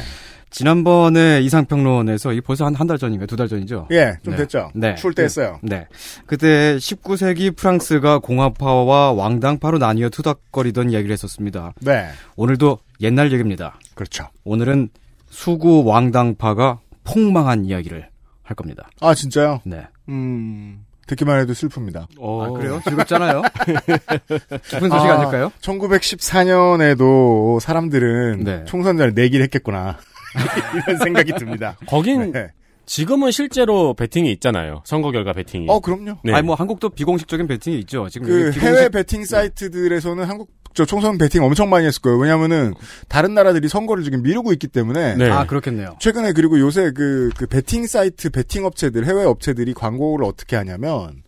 지난번에 이상평론에서 이 벌써 한 한 달 전인가요? 두 달 전이죠? 예, 좀 네. 됐죠. 네. 추울 때 했어요. 네. 그때 19세기 프랑스가 공화파와 왕당파로 나뉘어 투닥거리던 이야기를 했었습니다. 네. 오늘도 옛날 얘기입니다. 그렇죠. 오늘은 수구 왕당파가 폭망한 이야기를 할 겁니다. 아, 진짜요? 네. 음, 듣기만 해도 슬픕니다. 아, 그래요? 즐겁잖아요? <laughs> 기쁜 소식 아, 닐까요 1914년에도 사람들은 네. 총선자를 내긴 했겠구나. <laughs> 이런 생각이 듭니다. 거긴 네. 지금은 실제로 베팅이 있잖아요. 선거 결과 베팅이. 어, 그럼요. 네. 아니 뭐 한국도 비공식적인 베팅이 있죠. 지금 그 여기 해외 비공식- 베팅 사이트들에서는 한국 저 총선 베팅 엄청 많이 했을 거예요. 왜냐면은 다른 나라들이 선거를 지금 미루고 있기 때문에. 네. 아 그렇겠네요. 최근에 그리고 요새 그, 그 베팅 사이트, 베팅 업체들, 해외 업체들이 광고를 어떻게 하냐면,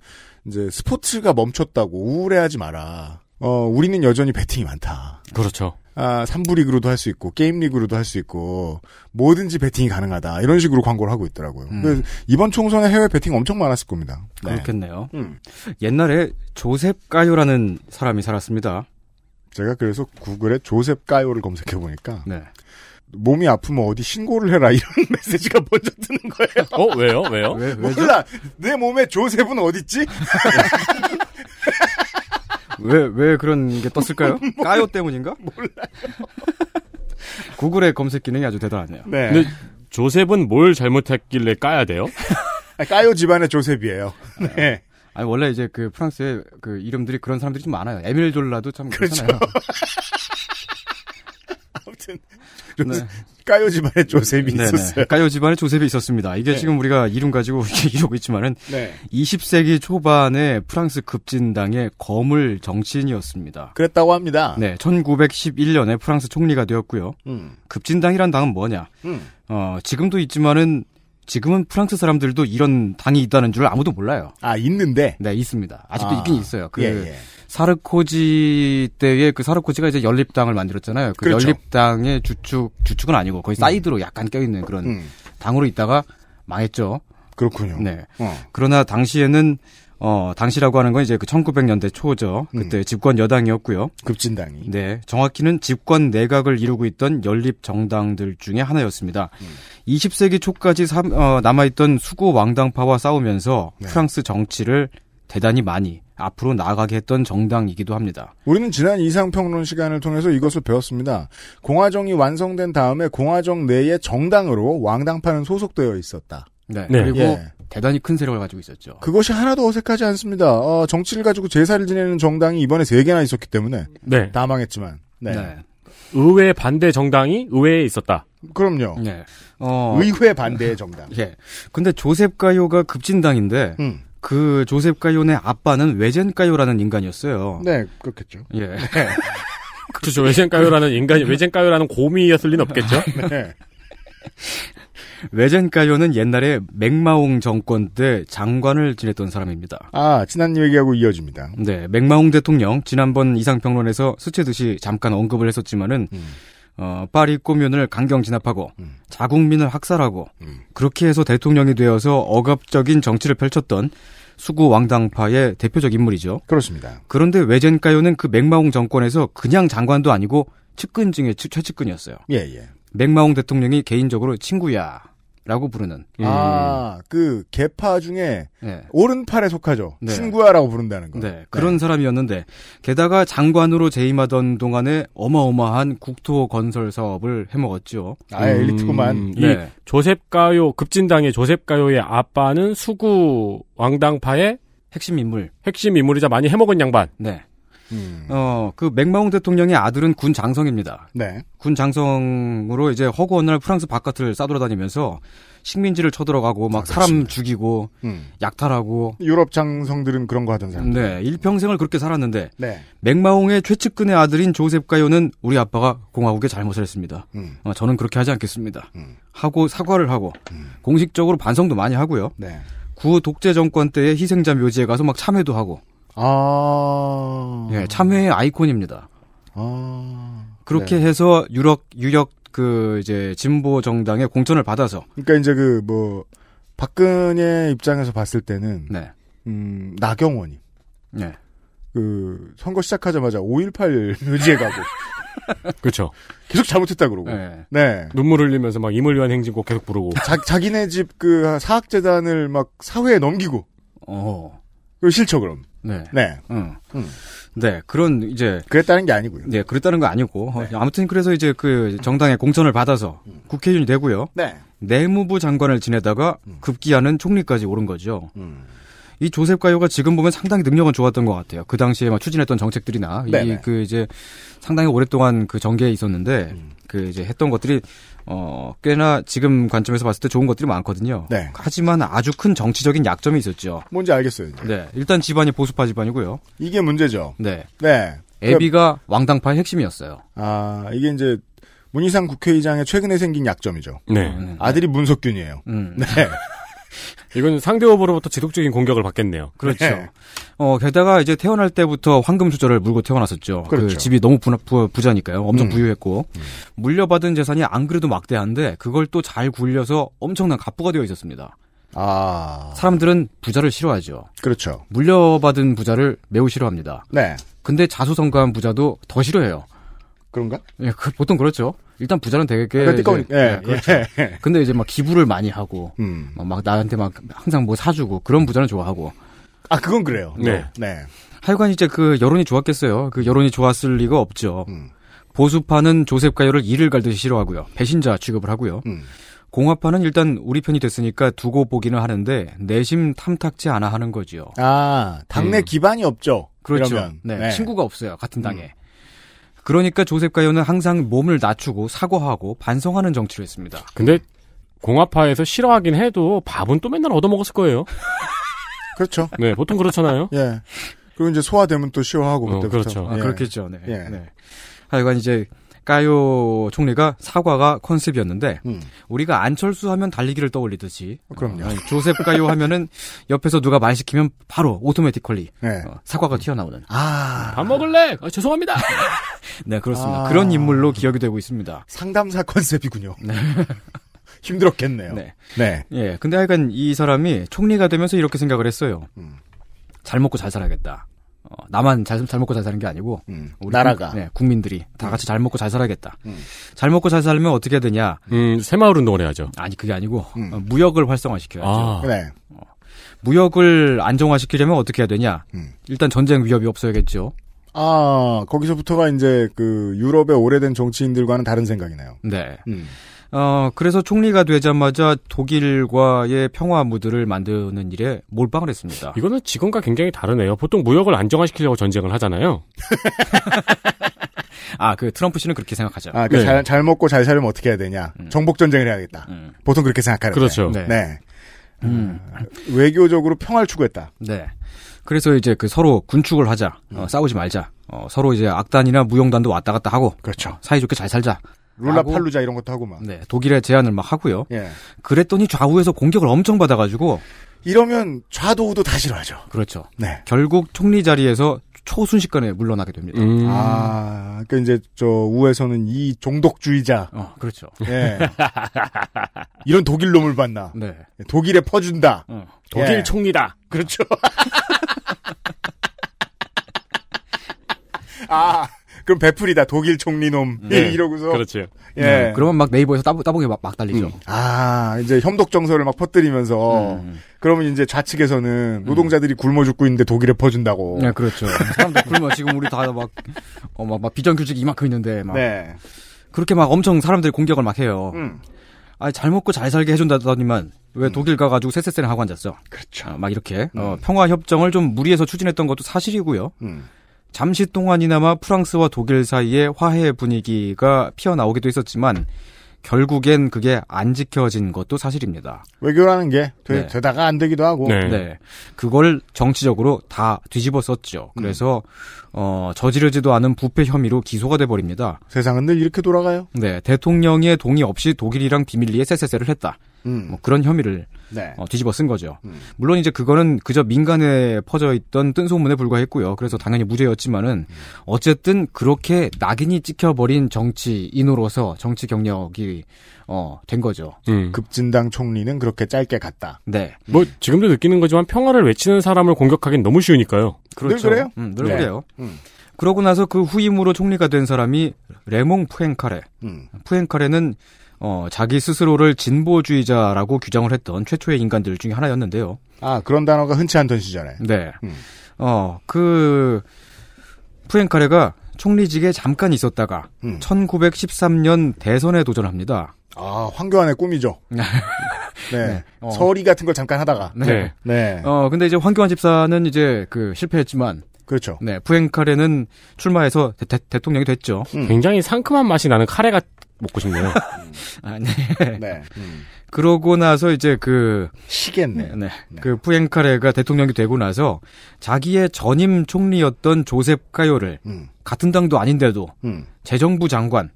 이제 스포츠가 멈췄다고 우울해하지 마라. 어, 우리는 여전히 베팅이 많다. 그렇죠. 아, 3부 리그로도 할 수 있고, 게임 리그로도 할 수 있고, 뭐든지 베팅이 가능하다. 이런 식으로 광고를 하고 있더라고요. 음. 그래서 이번 총선에 해외 베팅 엄청 많았을 겁니다. 네. 그렇겠네요. 음. 옛날에 조셉 가요라는 사람이 살았습니다. 제가 그래서 구글에 조셉 가요를 검색해 보니까, 네. 몸이 아프면 어디 신고를 해라. 이런 <laughs> 메시지가 먼저 뜨는 거예요. 어, 왜요? 왜요? 왜? 몰라. 내 몸에 조셉은 어딨지? <laughs> 왜, 왜 그런 게 떴을까요? 까요 때문인가? 몰라요. 구글의 검색 기능이 아주 대단하네요. 네. 근데 조셉은 뭘 잘못했길래 까야 돼요? 아, 까요 집안의 조셉이에요. 네. 아니, 원래 이제 그 프랑스에 그 이름들이 그런 사람들이 좀 많아요. 에밀 졸라도 참 그렇죠. 그렇잖아요. <laughs> 네. <laughs> 까요 집안의 조셉이 네네. 있었어요. 까요 집안의 조셉이 있었습니다. 이게 네. 지금 우리가 이름 가지고 <laughs> 이러고 있지만은 네. 20세기 초반에 프랑스 급진당의 거물 정치인이었습니다. 그랬다고 합니다. 네, 1911년에 프랑스 총리가 되었고요. 음. 급진당이란 당은 뭐냐? 음. 어, 지금도 있지만은 지금은 프랑스 사람들도 이런 당이 있다는 줄 아무도 몰라요. 아, 있는데? 네, 있습니다. 아직도 아. 있긴 있어요. 그 예, 예. 사르코지 때에 그 사르코지가 이제 연립당을 만들었잖아요. 그 그렇죠. 연립당의 주축 주축은 아니고 거의 사이드로 약간 껴있는 그런 음. 당으로 있다가 망했죠. 그렇군요. 네. 어. 그러나 당시에는 어 당시라고 하는 건 이제 그 1900년대 초죠. 그때 음. 집권 여당이었고요. 급진당이. 네, 정확히는 집권 내각을 이루고 있던 연립 정당들 중에 하나였습니다. 음. 20세기 초까지 삼- 어, 남아있던 수구 왕당파와 싸우면서 네. 프랑스 정치를 대단히 많이 앞으로 나아가게 했던 정당이기도 합니다. 우리는 지난 이상평론 시간을 통해서 이것을 배웠습니다. 공화정이 완성된 다음에 공화정 내의 정당으로 왕당파는 소속되어 있었다. 네. 네. 그리고 예. 대단히 큰 세력을 가지고 있었죠. 그것이 하나도 어색하지 않습니다. 어, 정치를 가지고 제사를 지내는 정당이 이번에 세 개나 있었기 때문에 네. 다 망했지만. 네. 네. 의회 반대 정당이 의회에 있었다. 그럼요. 네. 어, 의회 반대의 정당. 예. 근데 조셉 가요가 급진당인데 음. 그 조셉 가요의 아빠는 외젠 가요라는 인간이었어요. 네, 그렇겠죠. 예. <laughs> 그렇죠. 외젠 가요라는 인간이 외젠 가요라는 곰이었을 리는 없겠죠. <laughs> 네. 외젠 가요는 옛날에 맥마옹 정권 때 장관을 지냈던 사람입니다. 아, 지난 얘기하고 이어집니다. 네, 맥마옹 대통령 지난번 이상평론에서 스치듯이 잠깐 언급을 했었지만은 음. 어, 파리 꼬면을 강경 진압하고 음. 자국민을 학살하고 음. 그렇게 해서 대통령이 되어서 억압적인 정치를 펼쳤던 수구 왕당파의 대표적 인물이죠. 그렇습니다. 그런데 외젠가요는 그 맥마옹 정권에서 그냥 장관도 아니고 측근 중에 최- 최측근이었어요. 예, 예. 맥마옹 대통령이 개인적으로 친구야 라고 부르는. 아, 그 개파 중에 예. 오른팔에 속하죠. 네. 친구야라고 부른다는 거. 네, 그런 사람이었는데 게다가 장관으로 재임하던 동안에 어마어마한 국토 건설 사업을 해먹었죠. 아, 엘리트구만. 음, 이 네. 조셉가요 급진당의 조셉가요의 아빠는 수구 왕당파의 핵심 인물. 핵심 인물이자 많이 해먹은 양반. 네. 음. 어, 그 맥마옹 대통령의 아들은 군 장성입니다. 네. 군 장성으로 이제 허구한 날 프랑스 바깥을 싸돌아다니면서 식민지를 쳐들어가고 막 사람 그렇습니다. 죽이고 음. 약탈하고 유럽 장성들은 그런 거 하던 사람. 네, 일평생을 그렇게 살았는데 네. 맥마옹의 최측근의 아들인 조셉 가요는 우리 아빠가 공화국에 잘못을 했습니다. 음. 어, 저는 그렇게 하지 않겠습니다. 음. 하고 사과를 하고 음. 공식적으로 반성도 많이 하고요. 네. 구 독재 정권 때의 희생자 묘지에 가서 막 참회도 하고 아. 예, 참회의 아이콘입니다. 아. 그렇게 네. 해서 유럽 유력 그 이제 진보 정당의 공천을 받아서 그러니까 이제 그 뭐 박근혜 입장에서 봤을 때는 네. 음, 나경원이 네. 그 선거 시작하자마자 5.18 묘지에 가고 <laughs> 그렇죠. 계속 잘못했다 그러고. 네. 네. 눈물 흘리면서 막 임을 위한 행진곡 계속 부르고. 자, 자기네 집 그 사학재단을 막 사회에 넘기고 어. 그 싫죠 그럼. 네. 네. 응. 음. 네. 그런 이제 그랬다는 게 아니고요. 네, 그랬다는 거 아니고 어, 아무튼 그래서 이제 그 정당의 공천을 받아서 국회의원이 되고요. 네. 내무부 장관을 지내다가 음. 급기야는 총리까지 오른 거죠. 음. 이 조셉 가요가 지금 보면 상당히 능력은 좋았던 것 같아요. 그 당시에 막 추진했던 정책들이나 네네. 이그 이제 상당히 오랫동안 그 전개에 있었는데 음. 그 이제 했던 것들이 어 꽤나 지금 관점에서 봤을 때 좋은 것들이 많거든요. 네. 하지만 아주 큰 정치적인 약점이 있었죠. 뭔지 알겠어요. 이제. 네, 일단 집안이 보수파 집안이고요. 이게 문제죠. 네, 네. 애비가 왕당파의 핵심이었어요. 아, 이게 이제 문희상 국회의장의 최근에 생긴 약점이죠. 네. 아들이 문석균이에요. 음. 네. <laughs> 이건 상대 후보로부터 지속적인 공격을 받겠네요. 그렇죠. 네. 어, 게다가 이제 태어날 때부터 황금 수저를 물고 태어났었죠. 그 그렇죠. 집이 너무 부, 부, 부자니까요. 엄청 음. 부유했고. 물려받은 재산이 안 그래도 막대한데 그걸 또 잘 굴려서 엄청난 갑부가 되어 있었습니다. 아, 사람들은 부자를 싫어하죠. 그렇죠. 물려받은 부자를 매우 싫어합니다. 네. 근데 자수성가한 부자도 더 싫어해요. 그런가? 예, 그, 보통 그렇죠. 일단 부자는 되게 그러니까 이제- 예, 예, 그렇죠. 예. 근데 이제 막 기부를 많이 하고 음. 막, 막 나한테 막 항상 뭐 사주고 그런 부자는 좋아하고 아, 그건 그래요. 네. 네. 하여간 이제 그 여론이 좋았겠어요. 그 여론이 좋았을 리가 없죠. 음. 보수파는 조셉 가요를 이를 갈듯이 싫어하고요. 배신자 취급을 하고요. 음. 공화파는 일단 우리 편이 됐으니까 두고 보기는 하는데 내심 탐탁지 않아 하는 거지요. 아, 당내 음. 기반이 없죠. 그렇죠. 이러면. 네, 친구가 없어요. 같은 당에. 그러니까 조셉 가요는 항상 몸을 낮추고 사과하고 반성하는 정치를 했습니다. 근데 공화파에서 싫어하긴 해도 밥은 또 맨날 얻어먹었을 거예요. <laughs> 그렇죠. 네, 보통 그렇잖아요. 예. 그리고 이제 소화되면 또 시원하고 어, 그때부터. 그렇죠. 아, 예. 그렇겠죠. 네. 예. 네. 하여간 이제 까요 총리가 사과가 컨셉이었는데 음. 우리가 안철수 하면 달리기를 떠올리듯이 그럼요. 어, 조셉 가요 하면은 옆에서 누가 말 시키면 바로 오토매티컬리 네. 어, 사과가 튀어나오는 아, 밥 먹을래? 아, 죄송합니다. <laughs> 네 그렇습니다 아. 그런 인물로 기억이 되고 있습니다 상담사 컨셉이군요. <laughs> 힘들었겠네요. 네. 네. 예 근데 하여간 이 사람이 총리가 되면서 이렇게 생각을 했어요 음. 잘 먹고 잘 살아야겠다 어, 나만 잘, 잘 먹고 잘 사는 게 아니고 음. 우리 나라가. 국, 네, 국민들이 다 같이 잘 먹고 잘 살아야겠다 음. 잘 먹고 잘 살려면 어떻게 해야 되냐 음, 새마을 운동을 해야죠. 아니 그게 아니고 음. 어, 무역을 활성화시켜야죠. 아, 네. 무역을 안정화시키려면 어떻게 해야 되냐? 음. 일단 전쟁 위협이 없어야겠죠. 아, 거기서부터가 이제 그 유럽의 오래된 정치인들과는 다른 생각이네요. 네. 음. 어 그래서 총리가 되자마자 독일과의 평화 무드를 만드는 일에 몰빵을 했습니다. 이거는 지금과 굉장히 다르네요. 보통 무역을 안정화시키려고 전쟁을 하잖아요. <laughs> 아 그 트럼프 씨는 그렇게 생각하죠. 아, 그 네. 잘, 잘 먹고 잘 살려면 어떻게 해야 되냐. 정복 전쟁을 해야겠다. 음. 보통 그렇게 생각하는 그렇죠. 네. 네. 음. 외교적으로 평화를 추구했다. 네. 그래서 이제 그 서로 군축을 하자. 어, 싸우지 말자. 어, 서로 이제 악단이나 무용단도 왔다 갔다 하고 그렇죠. 사이좋게 잘 살자. 룰라 팔루자 이런 것도 하고 막. 네. 독일의 제안을 막 하고요. 예. 그랬더니 좌우에서 공격을 엄청 받아가지고 이러면 좌도우도 다 싫어하죠. 그렇죠. 네. 결국 총리 자리에서 초순식간에 물러나게 됩니다. 음. 아, 그 이제 저 우에서는 이 종독주의자, 어, 그렇죠. 예. 이런 독일 놈을 봤나? 네. 독일에 퍼준다. 어. 독일 예. 총리다. 그렇죠. <laughs> 아, 그럼 배풀이다. 독일 총리 놈. 네. 이러고서. 그렇죠. 예. 네, 그러면 막 네이버에서 따보, 따봉에 막, 막 달리죠. 아, 이제 협독 정서를 막 퍼뜨리면서 음. 그러면 이제 좌측에서는 노동자들이 굶어 죽고 있는데 독일에 퍼준다고. 네, 그렇죠. 사람들 굶어 지금 우리 다 막, 어, 막, 막 비정규직 이만큼 있는데 막 네. 그렇게 막 엄청 사람들이 공격을 막 해요. 음. 아니 잘 먹고 잘 살게 해준다더니만 왜 독일 가가지고 쎄쎄쎄를 하고 앉았어? 그렇죠. 어, 막 이렇게 어, 평화 협정을 좀 무리해서 추진했던 것도 사실이고요. 음. 잠시 동안이나마 프랑스와 독일 사이에 화해 분위기가 피어나오기도 했었지만 결국엔 그게 안 지켜진 것도 사실입니다. 외교라는 게 되, 네. 다가안 되기도 하고. 네. 네. 그걸 정치적으로 다 뒤집어 썼죠. 그래서 어 저지르지도 않은 부패 혐의로 기소가 돼 버립니다. 세상은 늘 이렇게 돌아가요. 네, 대통령의 동의 없이 독일이랑 비밀리에 쎄쎄쎄를 했다. 음. 뭐 그런 혐의를 네. 어, 뒤집어 쓴 거죠. 음. 물론 이제 그거는 그저 민간에 퍼져 있던 뜬 소문에 불과했고요. 그래서 당연히 무죄였지만은 어쨌든 그렇게 낙인이 찍혀버린 정치인으로서 정치 경력이 어, 된 거죠. 음. 급진당 총리는 그렇게 짧게 갔다. 네. 뭐 지금도 느끼는 거지만 평화를 외치는 사람을 공격하기는 너무 쉬우니까요. 그렇죠. 늘 그래요? 음, 늘 네. 그래요. 음. 그러고 나서 그 후임으로 총리가 된 사람이 레몽 푸엔카레. 음. 푸엔카레는 어, 자기 스스로를 진보주의자라고 규정을 했던 최초의 인간들 중에 하나였는데요. 아, 그런 단어가 흔치 않던 시절에. 네. 음. 어, 그, 푸엔카레가 총리직에 잠깐 있었다가 음. 1913년 대선에 도전합니다. 아, 황교안의 꿈이죠. <laughs> 네. 네. 어. 서리 같은 걸 잠깐 하다가. 네. 네. 어, 근데 이제 황교안 집사는 이제 그 실패했지만. 그렇죠. 네. 푸엔카레는 출마해서 대, 통령이 됐죠. 음. 굉장히 상큼한 맛이 나는 카레가 먹고 싶네요. <laughs> 아, 네. 네. 음. 그러고 나서 이제 그 시겠네. 네. 그 푸엔카레가 대통령이 되고 나서 자기의 전임 총리였던 조셉 가요를 음. 같은 당도 아닌데도 음. 재정부 장관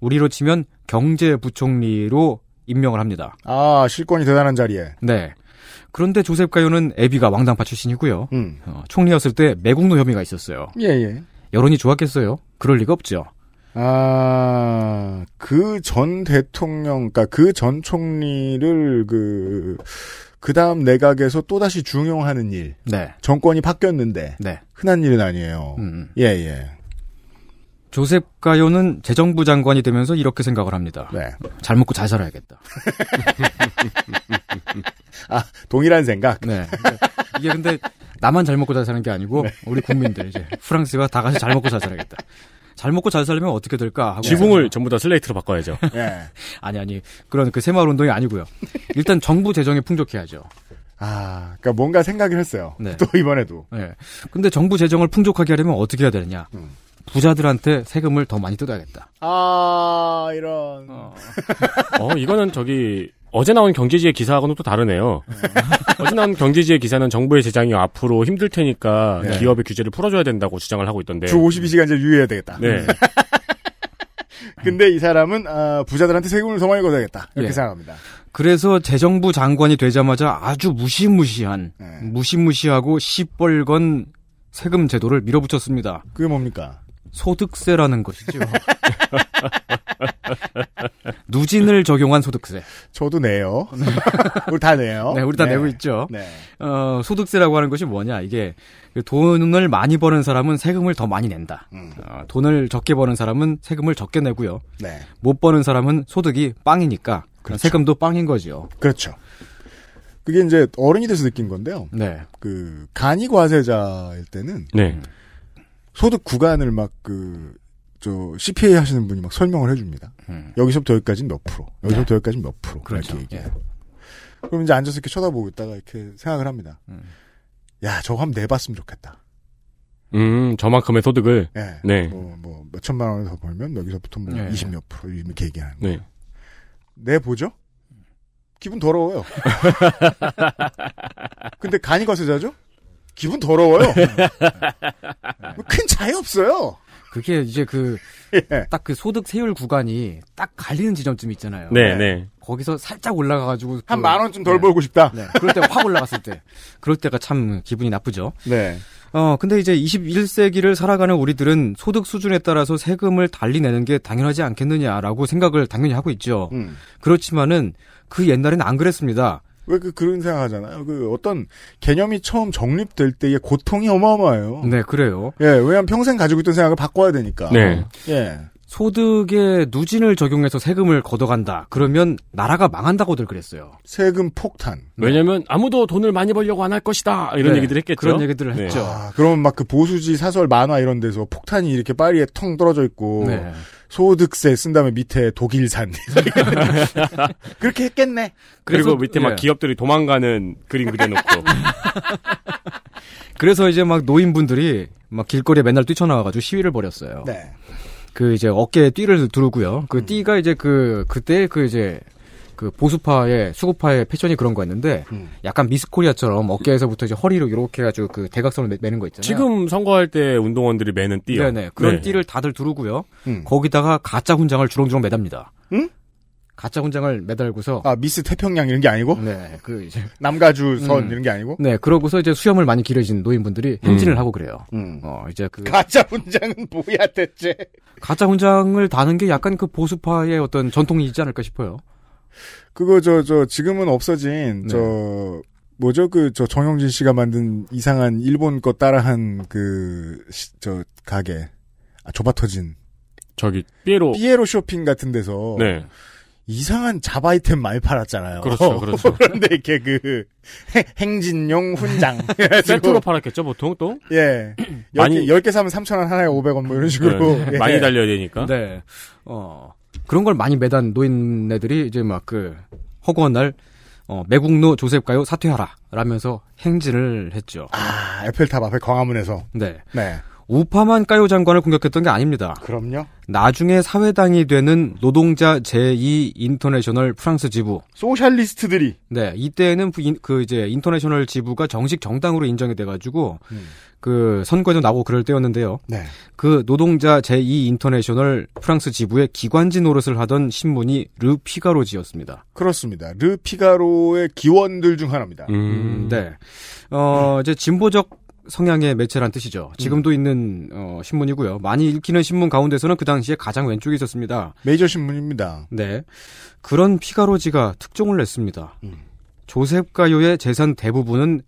우리로 치면 경제부총리로 임명을 합니다. 아, 실권이 대단한 자리에. 네. 그런데 조셉 가요는 애비가 왕당파 출신이고요. 음. 어, 총리였을 때 매국노 혐의가 있었어요. 예, 예. 여론이 좋았겠어요? 그럴 리가 없죠. 아, 그 전 대통령, 그니까 그 전 총리를 그, 그 다음 내각에서 또다시 중용하는 일. 네. 정권이 바뀌었는데. 네. 흔한 일은 아니에요. 음. 예, 예. 조셉 가요는 재정부 장관이 되면서 이렇게 생각을 합니다. 네. 잘 먹고 잘 살아야겠다. <laughs> 아, 동일한 생각? 네. 이게 근데 나만 잘 먹고 잘 사는 게 아니고 네. 우리 국민들 이제 프랑스가 다 같이 잘 먹고 잘 살아야겠다. 잘 먹고 잘 살려면 어떻게 될까 하고 지붕을 전부 다 슬레이트로 바꿔야죠. <laughs> 예. 아니 아니 그런 그 새마을 운동이 아니고요. 일단 정부 재정이 풍족해야죠. 아, 그니까 뭔가 생각을 했어요. 네. 또 이번에도. 네. 근데 정부 재정을 풍족하게 하려면 어떻게 해야 되느냐? 음. 부자들한테 세금을 더 많이 뜯어야겠다. 아, 이런. 어. 어, 이거는 저기 어제 나온 경제지의 기사하고는 또 다르네요. 어제 나온 경제지의 기사는 정부의 재정이 앞으로 힘들 테니까 네. 기업의 규제를 풀어줘야 된다고 주장을 하고 있던데. 주 52시간제 유예해야 되겠다. 네. <laughs> 근데 이 사람은, 아, 부자들한테 세금을 더 많이 걷어야겠다. 이렇게 예. 생각합니다. 그래서 재정부 장관이 되자마자 아주 무시무시한 네. 무시무시하고 시뻘건 세금 제도를 밀어붙였습니다. 그게 뭡니까? 소득세라는 것이죠. <laughs> <laughs> 누진을 적용한 소득세. 저도 내요. <laughs> 우리 다 내요. 네, 우리 다 내고 있죠. 네. 어, 소득세라고 하는 것이 뭐냐? 이게 그 돈을 많이 버는 사람은 세금을 더 많이 낸다. 음. 어, 돈을 적게 버는 사람은 세금을 적게 내고요. 네. 못 버는 사람은 소득이 빵이니까 그렇죠. 세금도 빵인 거죠. 그렇죠. 그게 이제 어른이 돼서 느낀 건데요. 네. 그 간이 과세자일 때는 네. 소득 구간을 막 그 저 CPA 하시는 분이 막 설명을 해줍니다. 음. 여기서부터 여기까지는 몇 프로, 여기서부터 네. 여기까지는 몇 프로 그렇죠. 이렇게 얘기해요. 그럼 이제 앉아서 이렇게 쳐다보고 있다가 이렇게 생각을 합니다. 음. 야, 저거 한번 내봤으면 좋겠다. 음, 저만큼의 소득을. 예. 네. 뭐, 뭐, 몇 천만 원을 더 벌면 여기서부터 뭐 네. 20몇 프로 이렇게 얘기하는 네. 거예요. 내보죠? 기분 더러워요. <laughs> 근데 간이 과세자죠? 기분 더러워요. 뭐큰 차이 없어요. 그게 이제 그, <laughs> 예. 딱그 소득 세율 구간이 딱 갈리는 지점쯤 있잖아요. 네, 네. 거기서 살짝 올라가가지고. 한 그- 만 원쯤 덜 네. 벌고 싶다. 네. 그럴 때 확 올라갔을 때. <laughs> 그럴 때가 참 기분이 나쁘죠. 네. 어, 근데 이제 21세기를 살아가는 우리들은 소득 수준에 따라서 세금을 달리 내는 게 당연하지 않겠느냐라고 생각을 당연히 하고 있죠. 음. 그렇지만은 그 옛날에는 안 그랬습니다. 왜 그 그런 생각하잖아요. 그 어떤 개념이 처음 정립될 때의 고통이 어마어마해요. 네, 그래요. 예, 왜냐하면 평생 가지고 있던 생각을 바꿔야 되니까. 네. 예. 소득에 누진을 적용해서 세금을 걷어간다. 그러면 나라가 망한다고들 그랬어요. 세금 폭탄. 왜냐면 아무도 돈을 많이 벌려고 안 할 것이다. 이런 네, 얘기들 했겠죠. 그런 얘기들을 네. 했죠. 아, 그러면 막 그 보수지 사설 만화 이런 데서 폭탄이 이렇게 파리에 텅 떨어져 있고 네. 소득세 쓴 다음에 밑에 독일산 <laughs> 그렇게 했겠네. 그리고 밑에 막 예. 기업들이 도망가는 그림 그려놓고. <laughs> 그래서 이제 막 노인분들이 막 길거리에 맨날 뛰쳐나와가지고 시위를 벌였어요. 네. 그 이제 어깨에 띠를 두르고요. 그 띠가 이제 그 그때 그 이제 그 보수파의 수구파의 패션이 그런 거였는데 음. 약간 미스코리아처럼 어깨에서부터 이제 허리로 이렇게 해가지고 그 대각선을 매, 매는 거 있잖아요. 지금 선거할 때 운동원들이 매는 띠요. 네네 그런 네. 띠를 다들 두르고요. 음. 거기다가 가짜 훈장을 주렁주렁 매답니다. 응? 가짜 훈장을 매달고서 아 미스 태평양 이런 게 아니고 네그 이제 남가주 선 음. 이런 게 아니고 네 그러고서 이제 수염을 많이 기르신 노인분들이 행진을 하고 그래요. 음. 어 이제 그 가짜 분장은 뭐야 대체? 가짜 훈장을 다는 게 약간 그 보수파의 어떤 전통이지 않을까 싶어요. 그거 저저 지금은 없어진 네. 저 뭐죠 그 저 정영진 씨가 만든 이상한 일본 거 따라한 그 저 가게 아 좁아 터진 저기 삐에로. 삐에로 쇼핑 같은 데서 네. 이상한 잡 아이템 많이 팔았잖아요. 그렇죠, <laughs> 그렇죠. 그런데 이렇게 그 행- 행진용 훈장 <laughs> 세트로 팔았겠죠, 보통 또? 예. 많이- 10개, 10개 사면 3,000원 하나에 500원 뭐 이런 식으로. 네. 예. 많이 달려야 되니까. 네. 어. 그런 걸 많이 매단 노인네들이 이제 막 그 허구한 날 어, 매국노 조셉 가요 사퇴하라 라면서 행진을 했죠. 아, 에펠탑 앞에 광화문에서. 네. 네. 우파만 까요 장관을 공격했던 게 아닙니다. 그럼요. 나중에 사회당이 되는 노동자 제2 인터내셔널 프랑스 지부. socialist들이. 네, 이때는 그, 이제 인터내셔널 지부가 정식 정당으로 인정이 돼가지고 그 선거에도 나오고 그럴 때였는데요. 네. 그 노동자 제2 인터내셔널 프랑스 지부의 기관지 노릇을 하던 신문이 르 피가로지였습니다. 그렇습니다. 르 피가로의 기원들 중 하나입니다. 음, 네. 어, 이제 진보적 성향의 매체란 뜻이죠. 지금도 있는 어, 신문이고요. 많이 읽히는 신문 가운데서는 그 당시에 가장 왼쪽에 있었습니다. 메이저 신문입니다. 네. 그런 피가로지가 특종을 냈습니다. 조셉 가요의 재산 대부분은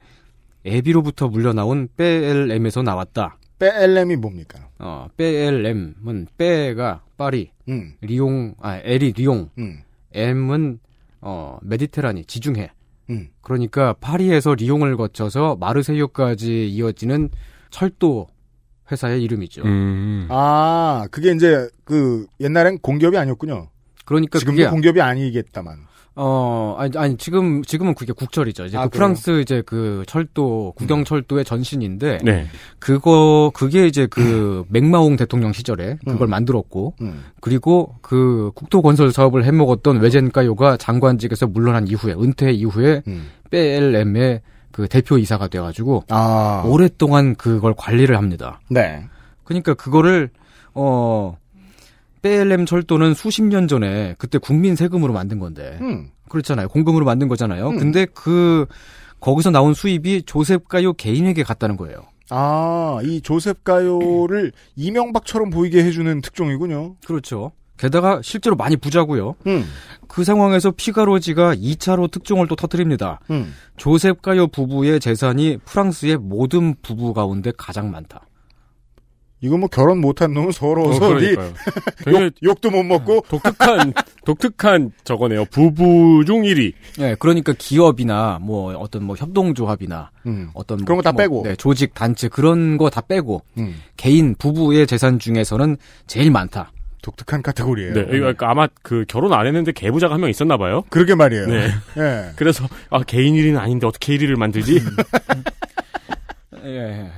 애비로부터 물려나온 빼엘엠에서 나왔다. 빼엘렘이 뭡니까? 어, 빼엘엠은 빼가 파리, 음. 리옹, 아, 엘이 리옹, 음. M은 어, 메디테라니, 지중해. 음. 그러니까 파리에서 리옹을 거쳐서 마르세유까지 이어지는 철도 회사의 이름이죠. 음. 아, 그게 이제 그 옛날엔 공기업이 아니었군요. 그러니까 지금도 그게 공기업이 아니겠다만. 어, 아니, 아니, 지금, 지금은 그게 국철이죠. 이제 아, 그? 프랑스 이제 그 철도, 국영철도의 전신인데, 네. 그거, 그게 이제 그 <clears throat> 맥마옹 대통령 시절에 그걸 음. 만들었고, 음. 그리고 그 국토 건설 사업을 해먹었던 외젠가요가 장관직에서 물러난 이후에, 은퇴 이후에, 음. 빼엘엠의 그 대표 이사가 돼가지고, 아. 오랫동안 그걸 관리를 합니다. 네. 그러니까 그거를, 어, 빼엘엠 철도는 수십 년 전에 그때 국민 세금으로 만든 건데, 음. 그렇잖아요. 공금으로 만든 거잖아요. 근데 그 거기서 나온 수입이 조셉 가요 개인에게 갔다는 거예요. 아, 이 조셉 가요를 <clears throat> 이명박처럼 보이게 해주는 특종이군요. 그렇죠. 게다가 실제로 많이 부자고요. 음. 그 상황에서 피가로지가 2차로 특종을 또 터뜨립니다. 음. 조셉 가요 부부의 재산이 프랑스의 모든 부부 가운데 가장 많다. 이거 뭐 결혼 못한 놈은 서러워서 어. <laughs> 되게 욕, 욕도 못 먹고 <laughs> 독특한 독특한 저거네요. 부부 중 1위. 예, 그러니까 기업이나 뭐 어떤 뭐 협동조합이나 음. 어떤 그런 거다 뭐, 빼고. 네, 조직 단체 그런 거 다 빼고 음. 개인 부부의 재산 중에서는 제일 많다. 독특한 카테고리예요. 네, 그러니까 아마 그 결혼 안 했는데 개부자가 한 명 있었나 봐요. 그러게 말이에요. 네. <laughs> 예. 그래서 아 개인 1위는 아닌데 어떻게 1위를 만들지? 예.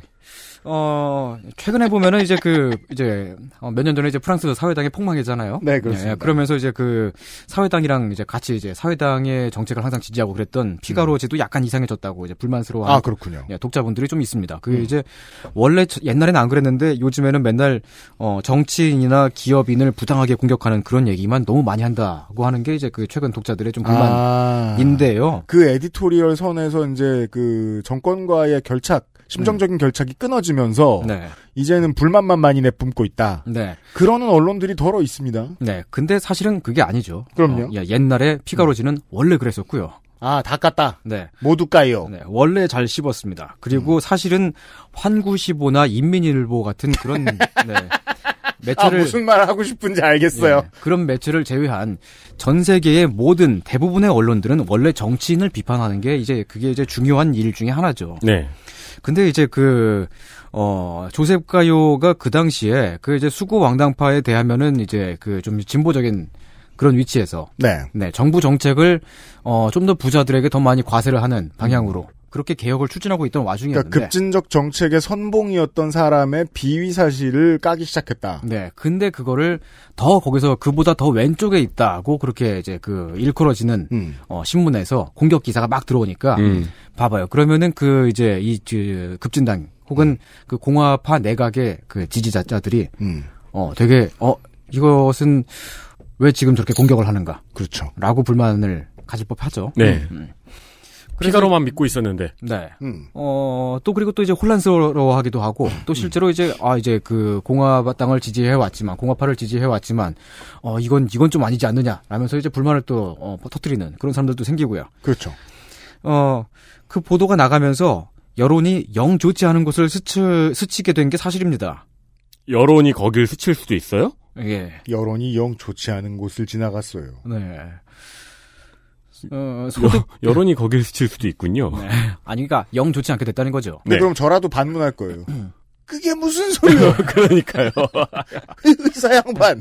어, 최근에 보면은 이제 그, 이제, 어, 몇 년 전에 이제 프랑스 사회당이 폭망했잖아요. 네, 그렇습니다. 예, 그러면서 이제 그, 사회당이랑 이제 같이 이제 사회당의 정책을 항상 지지하고 그랬던 피가로 지도 약간 이상해졌다고 이제 불만스러워. 아, 그렇군요. 예, 독자분들이 좀 있습니다. 그게 음. 이제, 원래, 저- 옛날에는 안 그랬는데, 요즘에는 맨날, 어, 정치인이나 기업인을 부당하게 공격하는 그런 얘기만 너무 많이 한다고 하는 게 이제 그 최근 독자들의 좀 아. 불만인데요. 그 editorial 선에서 이제 그 정권과의 결착, 심정적인 결착이 끊어지면서 네. 이제는 불만만 많이 내뿜고 있다. 네. 그러는 언론들이 덜어 있습니다. 네. 근데 사실은 그게 아니죠. 그럼요. 어, 예, 옛날에 피가로지는 원래 그랬었고요. 아, 다 깠다. 네. 모두 까요. 네, 원래 잘 씹었습니다. 그리고 음. 사실은 환구시보나 인민일보 같은 그런 <laughs> 네, 아, 매체를 무슨 말 하고 싶은지 알겠어요. 예, 그런 매체를 제외한 전 세계의 모든 대부분의 언론들은 원래 정치인을 비판하는 게 이제 그게 이제 중요한 일 중에 하나죠. 네. 근데 이제 그, 어, 조셉 가요가 그 당시에 그 이제 수구 왕당파에 대하면은 이제 그 좀 진보적인 그런 위치에서 네. 네, 정부 정책을 어, 좀 더 부자들에게 더 많이 과세를 하는 방향으로 그렇게 개혁을 추진하고 있던 와중이었는데 그러니까 급진적 정책의 선봉이었던 사람의 비위 사실을 까기 시작했다. 네, 근데 그거를 더 거기서 그보다 더 왼쪽에 있다고 그렇게 이제 그 일컬어지는 음. 어, 신문에서 공격 기사가 막 들어오니까 음. 봐봐요. 그러면은 그 이제 이 그, 급진당 혹은 그 공화파 내각의 그 지지자들이 음. 어 되게 어 이것은 왜 지금 저렇게 공격을 하는가? 그렇죠. 라고 불만을 가질 법하죠. 네. 음. 피가로만 믿고 있었는데. 네. 음. 어, 또 그리고 또 이제 혼란스러워하기도 하고 또 실제로 이제 아 이제 그 공화당을 지지해 왔지만 공화파를 지지해 왔지만 어 이건 이건 좀 아니지 않느냐 라면서 이제 불만을 또 어, 터뜨리는 그런 사람들도 생기고요. 그렇죠. 어 그 보도가 나가면서 여론이 영 좋지 않은 곳을 스치, 스치게 된 게 사실입니다. 여론이 거길 스칠 수도 있어요? 예. 여론이 영 좋지 않은 곳을 지나갔어요. 네. 어, 소득 여, 여론이 거길 스칠 수도 있군요. 네. 아니 그러니까 영 좋지 않게 됐다는 거죠. 네. 그럼 저라도 반문할 거예요. 그게 무슨 소리야? <laughs> 그러니까요. <laughs> 의사 양반.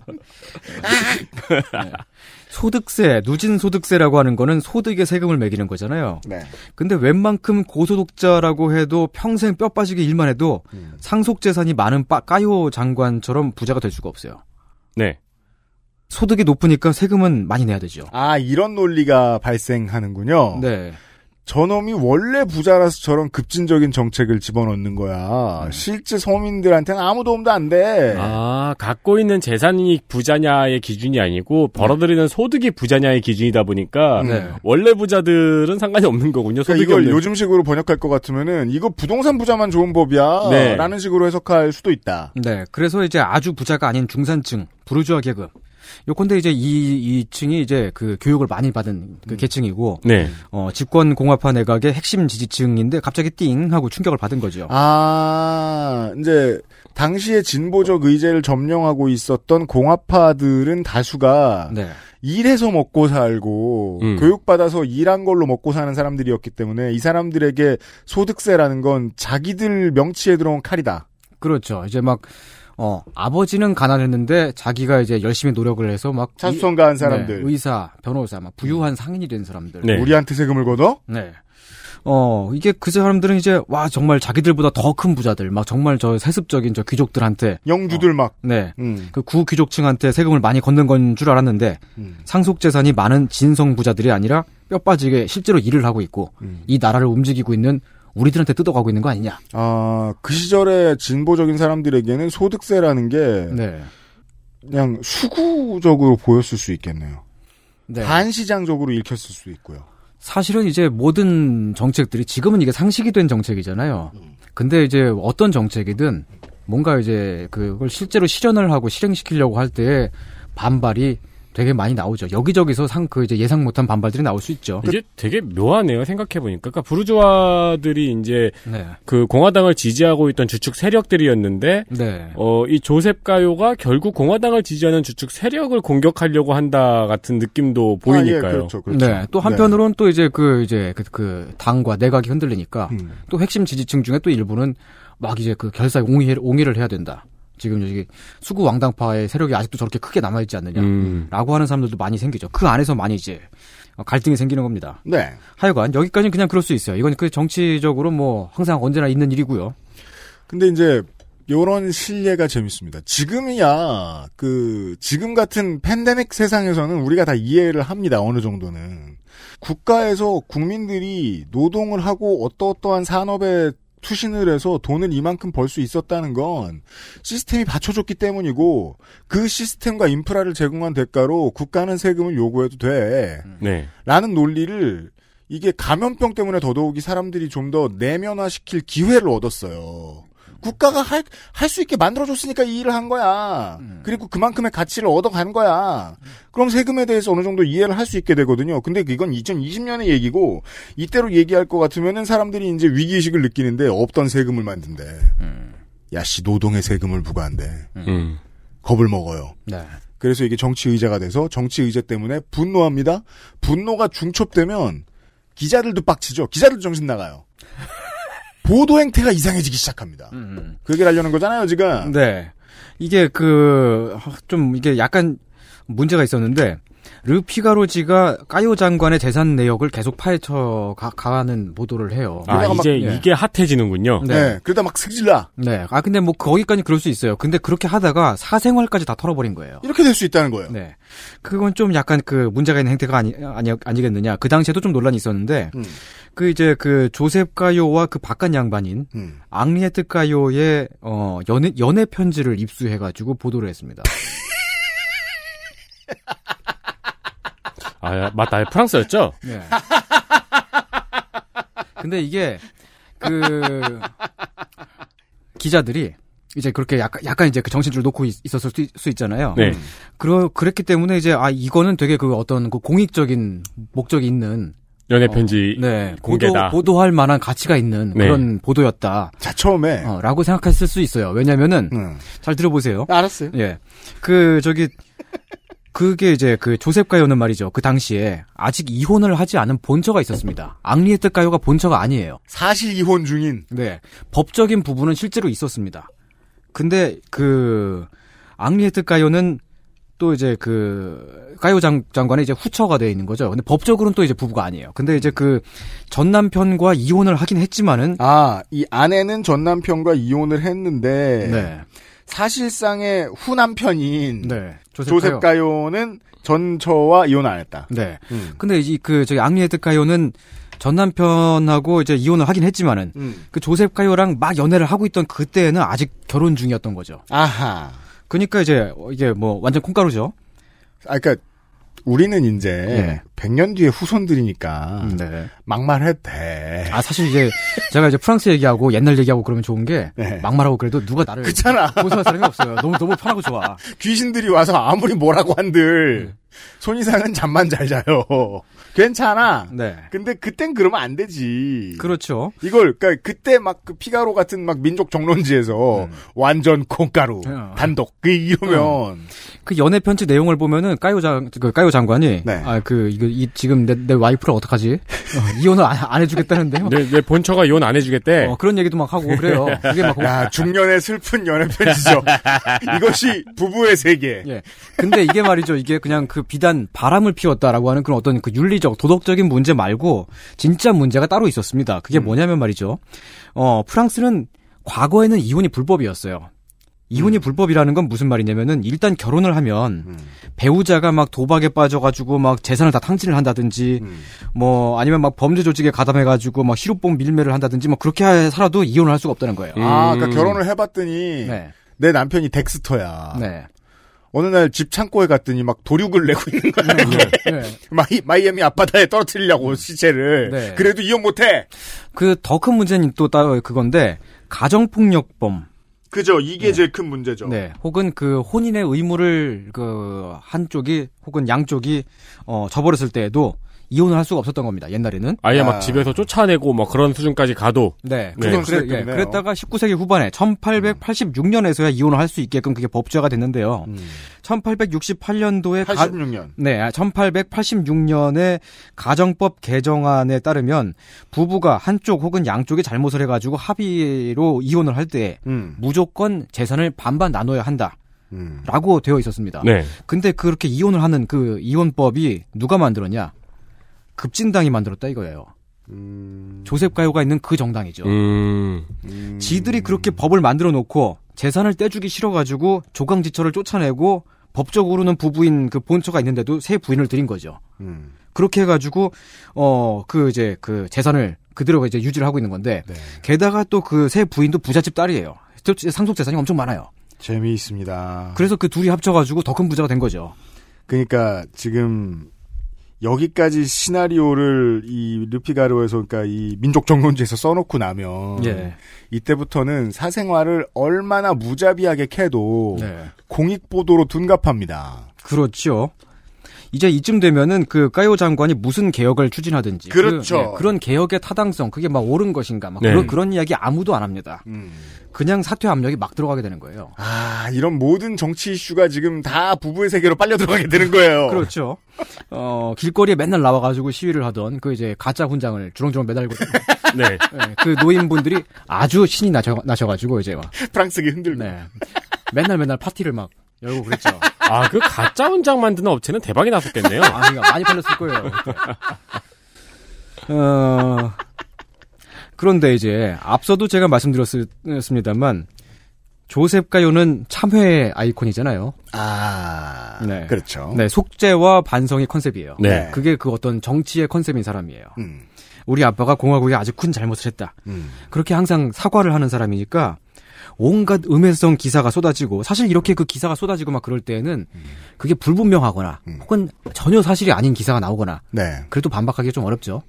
소득세, 누진 소득세라고 하는 거는 소득에 세금을 매기는 거잖아요. 네. 근데 웬만큼 고소득자라고 해도 평생 뼈 빠지게 일만 해도 음. 상속 재산이 많은 빠, 까요 장관처럼 부자가 될 수가 없어요. 네. 소득이 높으니까 세금은 많이 내야 되죠. 아, 이런 논리가 발생하는군요. 네. 저놈이 원래 부자라서 저런 급진적인 정책을 집어넣는 거야. 실제 서민들한테는 아무 도움도 안 돼. 아, 갖고 있는 재산이 부자냐의 기준이 아니고 벌어들이는 소득이 부자냐의 기준이다 보니까 네. 원래 부자들은 상관이 없는 거군요. 그러니까 소득이 이걸 없는. 요즘식으로 번역할 것 같으면은 이거 부동산 부자만 좋은 법이야. 네. 라는 식으로 해석할 수도 있다. 네. 그래서 이제 아주 부자가 아닌 중산층, 부르주아 계급. 요컨대 이제 이, 이 층이 이제 그 교육을 많이 받은 그 계층이고. 네. 어, 집권 공화파 내각의 핵심 지지층인데 갑자기 띵 하고 충격을 받은 거죠. 아, 이제 당시에 진보적 의제를 점령하고 있었던 공화파들은 다수가 네. 일해서 먹고 살고 음. 교육받아서 일한 걸로 먹고 사는 사람들이었기 때문에 이 사람들에게 소득세라는 건 자기들 명치에 들어온 칼이다. 그렇죠. 이제 막, 어, 아버지는 가난했는데 자기가 이제 열심히 노력을 해서 막. 자수성가한 이- 사람들. 네, 의사, 변호사, 막 부유한 상인이 된 사람들. 우리한테 세금을 걷어? 네. 어, 이게 그 사람들은 이제, 와, 정말 자기들보다 더 큰 부자들, 막 정말 저 세습적인 저 귀족들한테. 영주들 막. 네. 음. 그 구귀족층한테 세금을 많이 걷는 건 줄 알았는데, 상속 재산이 많은 진성 부자들이 아니라 뼈 빠지게 실제로 일을 하고 있고, 음. 이 나라를 움직이고 있는 우리들한테 뜯어가고 있는 거 아니냐. 아, 그 시절에 진보적인 사람들에게는 소득세라는 게 네. 그냥 수구적으로 보였을 수 있겠네요. 네. 반시장적으로 읽혔을 수 있고요. 사실은 이제 모든 정책들이 지금은 이게 상식이 된 정책이잖아요. 근데 이제 어떤 정책이든 뭔가 이제 그걸 실제로 실현을 하고 실행시키려고 할 때 반발이 되게 많이 나오죠. 여기저기서 상 그 이제 예상 못한 반발들이 나올 수 있죠. 이게 되게 묘하네요. 생각해 보니까, 그러니까 부르주아들이 이제 네. 그 공화당을 지지하고 있던 주축 세력들이었는데, 네. 어, 이 조셉 가요가 결국 공화당을 지지하는 주축 세력을 공격하려고 한다 같은 느낌도 보이니까요. 네. 또 한편으로는 또 이제 그 이제 그, 그 당과 내각이 흔들리니까 음. 또 핵심 지지층 중에 또 일부는 막 이제 그 결사 에 옹의, 옹의를 해야 된다. 지금 여기 수구 왕당파의 세력이 아직도 저렇게 크게 남아있지 않느냐. 음. 라고 하는 사람들도 많이 생기죠. 그 안에서 많이 이제 갈등이 생기는 겁니다. 네. 하여간 여기까지는 그냥 그럴 수 있어요. 이건 그 정치적으로 뭐 항상 언제나 있는 일이고요. 근데 이제 요런 실례가 재밌습니다. 지금이야 그 지금 같은 팬데믹 세상에서는 우리가 다 이해를 합니다. 어느 정도는 국가에서 국민들이 노동을 하고 어떠어떠한 산업에 투신을 해서 돈을 이만큼 벌 수 있었다는 건 시스템이 받쳐줬기 때문이고 그 시스템과 인프라를 제공한 대가로 국가는 세금을 요구해도 돼. 네. 라는 논리를 이게 감염병 때문에 더더욱이 사람들이 좀 더 내면화시킬 기회를 얻었어요. 국가가 할, 할수 있게 만들어줬으니까 이 일을 한 거야. 그리고 그만큼의 가치를 얻어간 거야. 그럼 세금에 대해서 어느 정도 이해를 할 수 있게 되거든요. 근데 이건 2020년의 얘기고, 이때로 얘기할 것 같으면은 사람들이 이제 위기의식을 느끼는데 없던 세금을 만든대. 야, 씨, 노동의 세금을 부과한대. 음. 겁을 먹어요. 네. 그래서 이게 정치 의제가 돼서 정치 의제 때문에 분노합니다. 분노가 중첩되면 기자들도 빡치죠. 기자들도 정신 나가요. 보도 행태가 이상해지기 시작합니다. 그 얘기를 하려는 거잖아요, 지금. 네. 이게 그, 좀 이게 약간 문제가 있었는데, 르피가로지가 까요 장관의 재산 내역을 계속 파헤쳐 가, 가는 보도를 해요. 아, 이제 예. 이게 핫해지는군요. 네. 그러다 막 승질나. 네. 아, 근데 뭐 거기까지 그럴 수 있어요. 근데 그렇게 하다가 사생활까지 다 털어버린 거예요. 이렇게 될 수 있다는 거예요. 네. 그건 좀 약간 그 문제가 있는 행태가 아니, 아니, 아니겠느냐. 그 당시에도 좀 논란이 있었는데, 음. 그 이제 그 조셉 가요와 그 바깥 양반인, 음. 앙리에트 가요의, 어, 연애, 연애 편지를 입수해가지고 보도를 했습니다. <laughs> 아, 맞다. 프랑스였죠? 네. 근데 이게 그 기자들이 이제 그렇게 약간 약간 이제 그 정신줄 놓고 있, 었을 수, 수 있잖아요. 네. 그러 그랬기 때문에 이제 아 이거는 되게 그 어떤 그 공익적인 목적이 있는 연애 편지 네 공개다. 보도, 보도 할 만한 가치가 있는 네. 그런 보도였다. 자 처음에 어, 라고 생각했을 수 있어요. 왜냐면은 잘 들어보세요. 알았어요. 예. 그 저기 그게 이제 그 조셉 가요는 말이죠. 그 당시에 아직 이혼을 하지 않은 본처가 있었습니다. 앙리에트 가요가 본처가 아니에요. 사실 이혼 중인. 네. 법적인 부분은 실제로 있었습니다. 근데 그 앙리에트 까요는 또 이제 그 까요 장, 장관의 이제 후처가 돼 있는 거죠. 근데 법적으로는 또 이제 부부가 아니에요. 근데 이제 그 전 남편과 이혼을 하긴 했지만은 아, 이 아내는 전 남편과 이혼을 했는데 네. 사실상의 후 남편인 네. 조셉 가요. 가요 는 전처와 이혼 안 했다. 네. 음. 근데 이그 저기 앙리에트 까요는 전 남편하고 이제 이혼을 하긴 했지만은 음. 그 조셉 가요랑 막 연애를 하고 있던 그때는 아직 결혼 중이었던 거죠. 아하. 그러니까 이제 이게 뭐 완전 콩가루죠. 아, 그니까, 우리는 이제, 네. 100년 뒤에 후손들이니까, 네. 막말해도 돼. 아 사실 이제 제가 이제 프랑스 얘기하고 옛날 얘기하고 그러면 좋은 게 네. 막말하고 그래도 누가 나를 그렇잖아. 고소할 사람이 없어요. 너무 너무 편하고 좋아. 귀신들이 와서 아무리 뭐라고 한들, 네. 손이상은 잠만 잘 자요. 괜찮아. 네. 근데 그땐 그러면 안 되지. 그렇죠. 이걸, 그니까, 그때 막 그 피가로 같은 막 민족 정론지에서 완전 콩가루, 음. 어. 단독, 그 이러면, 그 연애 편지 내용을 보면은 까요 장, 그 까요 장관이 네. 아그 이거 이 지금 내, 내 와이프를 어떡하지? 어, 이혼을 안, 안 해주겠다는데 막, 내, 내 본처가 이혼 안 해주겠대. 어, 그런 얘기도 막 하고 그래요. 그게 막 야, 중년의 슬픈 연애 편지죠. 이것이 부부의 세계. 예. 근데 이게 말이죠. 이게 그냥 그 비단 바람을 피웠다라고 하는 그런 어떤 그 윤리적, 도덕적인 문제 말고 진짜 문제가 따로 있었습니다. 그게 뭐냐면 말이죠. 어, 프랑스는 과거에는 이혼이 불법이었어요. 이혼이 불법이라는 건 무슨 말이냐면은 일단 결혼을 하면 배우자가 막 도박에 빠져가지고 막 재산을 다 탕진을 한다든지 뭐 아니면 막 범죄 조직에 가담해가지고 막 시루뽕 밀매를 한다든지 뭐 그렇게 살아도 이혼을 할 수가 없다는 거예요. 아, 그니까 결혼을 해봤더니, 네. 내 남편이 덱스터야. 네. 어느 날 집 창고에 갔더니 막 도륙을 내고 있는 거야. 이게. 네. <laughs> 마이, 마이애미 앞바다에 떨어뜨리려고 시체를. 네. 그래도 이혼 못해. 그 더 큰 문제는 또 따로 그건데 가정폭력범 그죠. 이게 제일 큰 문제죠. 네. 혹은 그 혼인의 의무를 그 한쪽이 혹은 양쪽이 어 저버렸을 때에도 이혼을 할 수가 없었던 겁니다. 옛날에는. 아예 아. 막 집에서 쫓아내고 뭐 그런 수준까지 가도 네. 네. 그래, 예. 그랬다가 19세기 후반에 1886년에서야 이혼을 할 수 있게끔 그게 법제화가 됐는데요. 1868년도에 86년. 네, 1886년에 가정법 개정안에 따르면 부부가 한쪽 혹은 양쪽이 잘못을 해가지고 합의로 이혼을 할때 음. 무조건 재산을 반반 나눠야 한다. 음. 라고 되어 있었습니다. 네. 근데 그렇게 이혼을 하는 그 이혼법이 누가 만들었냐? 급진당이 만들었다 이거예요. 음. 조셉 가요가 있는 그 정당이죠. 음. 지들이 그렇게 법을 만들어 놓고 재산을 떼주기 싫어가지고 조강지처를 쫓아내고 법적으로는 부부인 그 본처가 있는데도 새 부인을 들인 거죠. 음. 그렇게 해가지고 어 그 이제 그 재산을 그대로 이제 유지를 하고 있는 건데 네. 게다가 또 그 새 부인도 부잣집 딸이에요. 또 상속 재산이 엄청 많아요. 재미있습니다. 그래서 그 둘이 합쳐가지고 더 큰 부자가 된 거죠. 그러니까 지금 여기까지 시나리오를 이 르피가르에서 그러니까 이 민족 정론지에서 써놓고 나면 예. 이때부터는 사생활을 얼마나 무자비하게 캐도 네. 공익 보도로 둔갑합니다. 그렇죠. 이제 이쯤 되면은 그 까요 장관이 무슨 개혁을 추진하든지 그렇죠. 그, 런 개혁의 타당성 그게 막 옳은 것인가 막 네. 그런 그런 이야기 아무도 안 합니다. 음. 그냥 사퇴 압력이 막 들어가게 되는 거예요. 아 이런 모든 정치 이슈가 지금 다 부부의 세계로 빨려 들어가게 되는 거예요. 그렇죠. 어 길거리에 맨날 나와가지고 시위를 하던 그 이제 가짜 훈장을 주렁주렁 매달고 <laughs> 네. 예, 그 노인분들이 아주 신이 나셔 나셔가지고 이제 막 프랑스기 흔들고. 네. 맨날 맨날 파티를 막 열고 그랬죠. 아, 그 가짜 훈장 만드는 업체는 대박이 났었겠네요. 아, 그러니까 많이 팔렸을 거예요. 어, 그런데 이제 앞서도 제가 말씀드렸습니다만 조셉 가요는 참회의 아이콘이잖아요. 아 네. 그렇죠. 네, 속죄와 반성의 컨셉이에요. 네. 그게 그 어떤 정치의 컨셉인 사람이에요. 음, 우리 아빠가 공화국에 아주 큰 잘못을 했다. 음. 그렇게 항상 사과를 하는 사람이니까 온갖 음해성 기사가 쏟아지고 사실 이렇게 그 기사가 쏟아지고 막 그럴 때에는 그게 불분명하거나 음. 혹은 전혀 사실이 아닌 기사가 나오거나 네 그래도 반박하기 좀 어렵죠.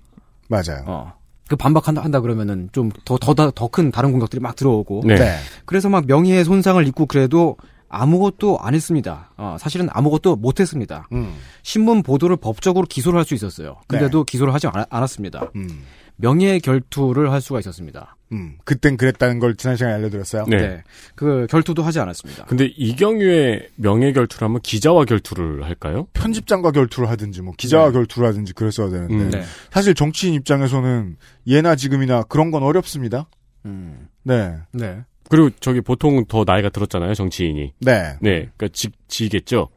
맞아요. 어. 그 반박한다 한다 그러면은 좀 더 더 더 큰 다른 공격들이 막 들어오고 네. 네. 그래서 막 명예의 손상을 입고 그래도 아무것도 안 했습니다. 어, 사실은 아무것도 못 했습니다. 음, 신문 보도를 법적으로 기소를 할 수 있었어요. 근데도 기소를 하지 않, 않았습니다. 음, 명예의 결투를 할 수가 있었습니다. 음. 그땐 그랬다는 걸 지난 시간에 알려드렸어요. 네. 그 결투도 하지 않았습니다. 근데 이경유의 명예 결투를 하면 기자와 결투를 할까요? 편집장과 결투를 하든지 뭐 기자와 네. 결투를 하든지 그랬어야 되는데 음. 네. 사실 정치인 입장에서는 예나 지금이나 그런 건 어렵습니다. 음. 네. 네. 그리고 저기 보통 더 나이가 들었잖아요, 정치인이. 네. 네. 그니까 지, 지겠죠?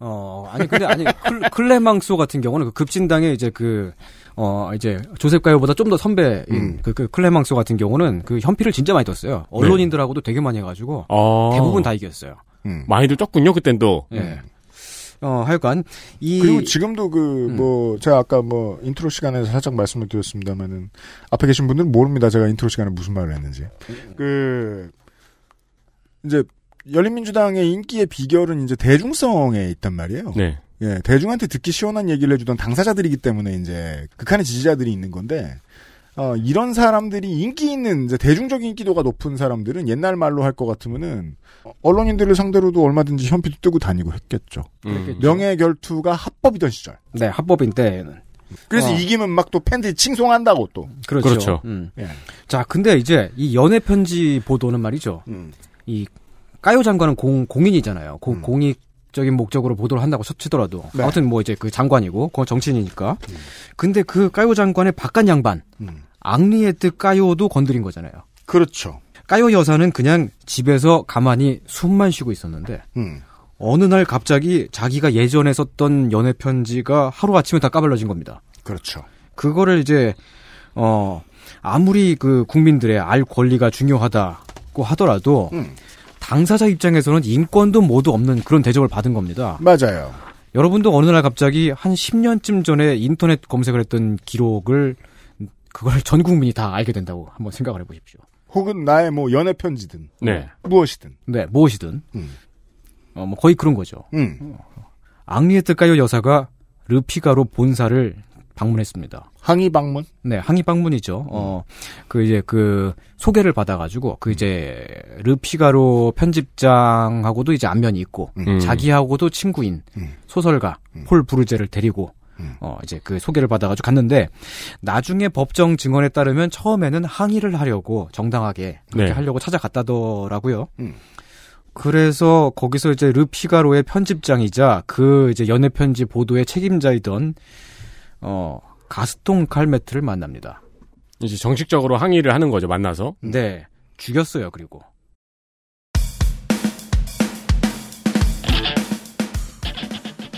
어, 아니, 근데, 아니, 클, 클레망소 같은 경우는 그 급진당의 이제 그, 어, 이제, 조셉 가요보다 좀 더 선배인 음. 그, 그 클레망소 같은 경우는 그 현피를 진짜 많이 떴어요. 언론인들하고도 되게 많이 해가지고, 아. 대부분 다 이겼어요. 음. 많이들 떴군요, 그땐 또. 예. 어, 하여간, 이. 그리고 지금도 그, 뭐, 제가 아까 뭐, 인트로 시간에서 살짝 말씀을 드렸습니다만은, 앞에 계신 분들은 모릅니다. 제가 인트로 시간에 무슨 말을 했는지. 그, 이제, 열린민주당의 인기의 비결은 이제 대중성에 있단 말이에요. 네. 예, 대중한테 듣기 시원한 얘기를 해주던 당사자들이기 때문에 이제, 극한의 지지자들이 있는 건데, 어, 이런 사람들이 인기 있는, 이제 대중적인 인기도가 높은 사람들은 옛날 말로 할 것 같으면은, 어, 언론인들을 상대로도 얼마든지 현피도 뜨고 다니고 했겠죠. 음. 명예 결투가 합법이던 시절. 네, 합법인 때는. 그래서 어. 이기면 막 또 팬들이 칭송한다고 또. 그렇죠. 그렇죠. 음. 예. 자, 근데 이제 이 연애 편지 보도는 말이죠. 음. 이 까요 장관은 공, 공인이잖아요. 공, 공익 적인 목적으로 보도를 한다고 치더라도. 네. 아무튼 뭐 이제 그 장관이고, 그건 정치인이니까. 근데 그 까요 장관의 바깥 양반, 음. 앙리에트 까요도 건드린 거잖아요. 그렇죠. 까요 여사는 그냥 집에서 가만히 숨만 쉬고 있었는데, 음. 어느 날 갑자기 자기가 예전에 썼던 연애 편지가 하루 아침에 다 까발려진 겁니다. 그렇죠. 그거를 이제 어 아무리 그 국민들의 알 권리가 중요하다고 하더라도 음. 당사자 입장에서는 인권도 모두 없는 그런 대접을 받은 겁니다. 맞아요. 여러분도 어느 날 갑자기 한 10년쯤 전에 인터넷 검색을 했던 기록을 그걸 전 국민이 다 알게 된다고 한번 생각을 해보십시오. 혹은 나의 뭐 연애 편지든. 네. 무엇이든. 네, 무엇이든 음. 어, 뭐 거의 그런 거죠. 음. 앙리에트 까요 여사가 르피가로 본사를 방문했습니다. 항의 방문? 네, 항의 방문이죠. 어, 그 이제 그 소개를 받아가지고 그 이제 르피가로 편집장하고도 이제 안면이 있고 음. 자기하고도 친구인 음. 소설가 폴 부르제를 데리고 어 이제 그 소개를 받아가지고 갔는데 나중에 법정 증언에 따르면 처음에는 항의를 하려고 정당하게 그렇게 네. 하려고 찾아갔다더라고요. 음. 그래서 거기서 이제 르피가로의 편집장이자 그 이제 연애 편지 보도의 책임자이던 어 가스통 칼메트를 만납니다. 이제 정식적으로 항의를 하는 거죠, 만나서. 네, 죽였어요. 그리고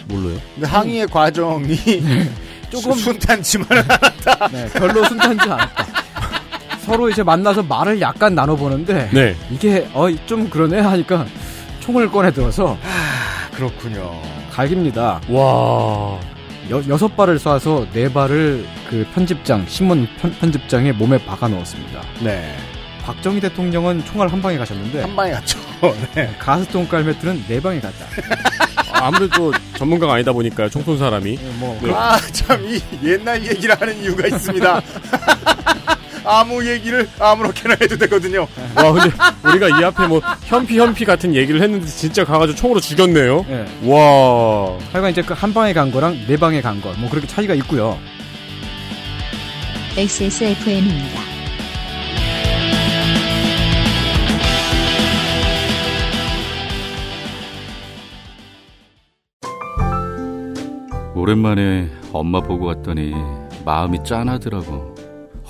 뭘로요? 근데 항의의 과정이 조금- 순탄치만 않았다. 네, 별로 순탄치 않았다. 서로 이제 만나서 말을 약간 나눠보는데 네. 이게 어 좀 그러네 하니까 총을 꺼내 들어서 그렇군요. 갈깁니다. 와. 여, 여섯 발을 쏴서 네 발을 그 편집장 신문 편, 편집장의 몸에 박아 넣었습니다. 네. 박정희 대통령은 총알 한 방에 가셨는데 한 방에 갔죠. <laughs> 네. 가스통 깔메트는 네 방에 갔다. 아, 아무래도 전문가가 아니다 보니까요, 총쏜 사람이. 뭐 네. 아, 참, 이 옛날 얘기를 하는 이유가 있습니다. <laughs> 아무 얘기를 아무렇게나 해도 되거든요. 와, 근데 우리가 이 앞에 뭐 현피 현피 같은 얘기를 했는데 진짜 가가지고 총으로 죽였네요. 예. 와. 하여간 이제 그 한 방에 간 거랑 네 방에 간 거, 뭐 그렇게 차이가 있고요. XSFM입니다. 오랜만에 엄마 보고 왔더니 마음이 짠하더라고.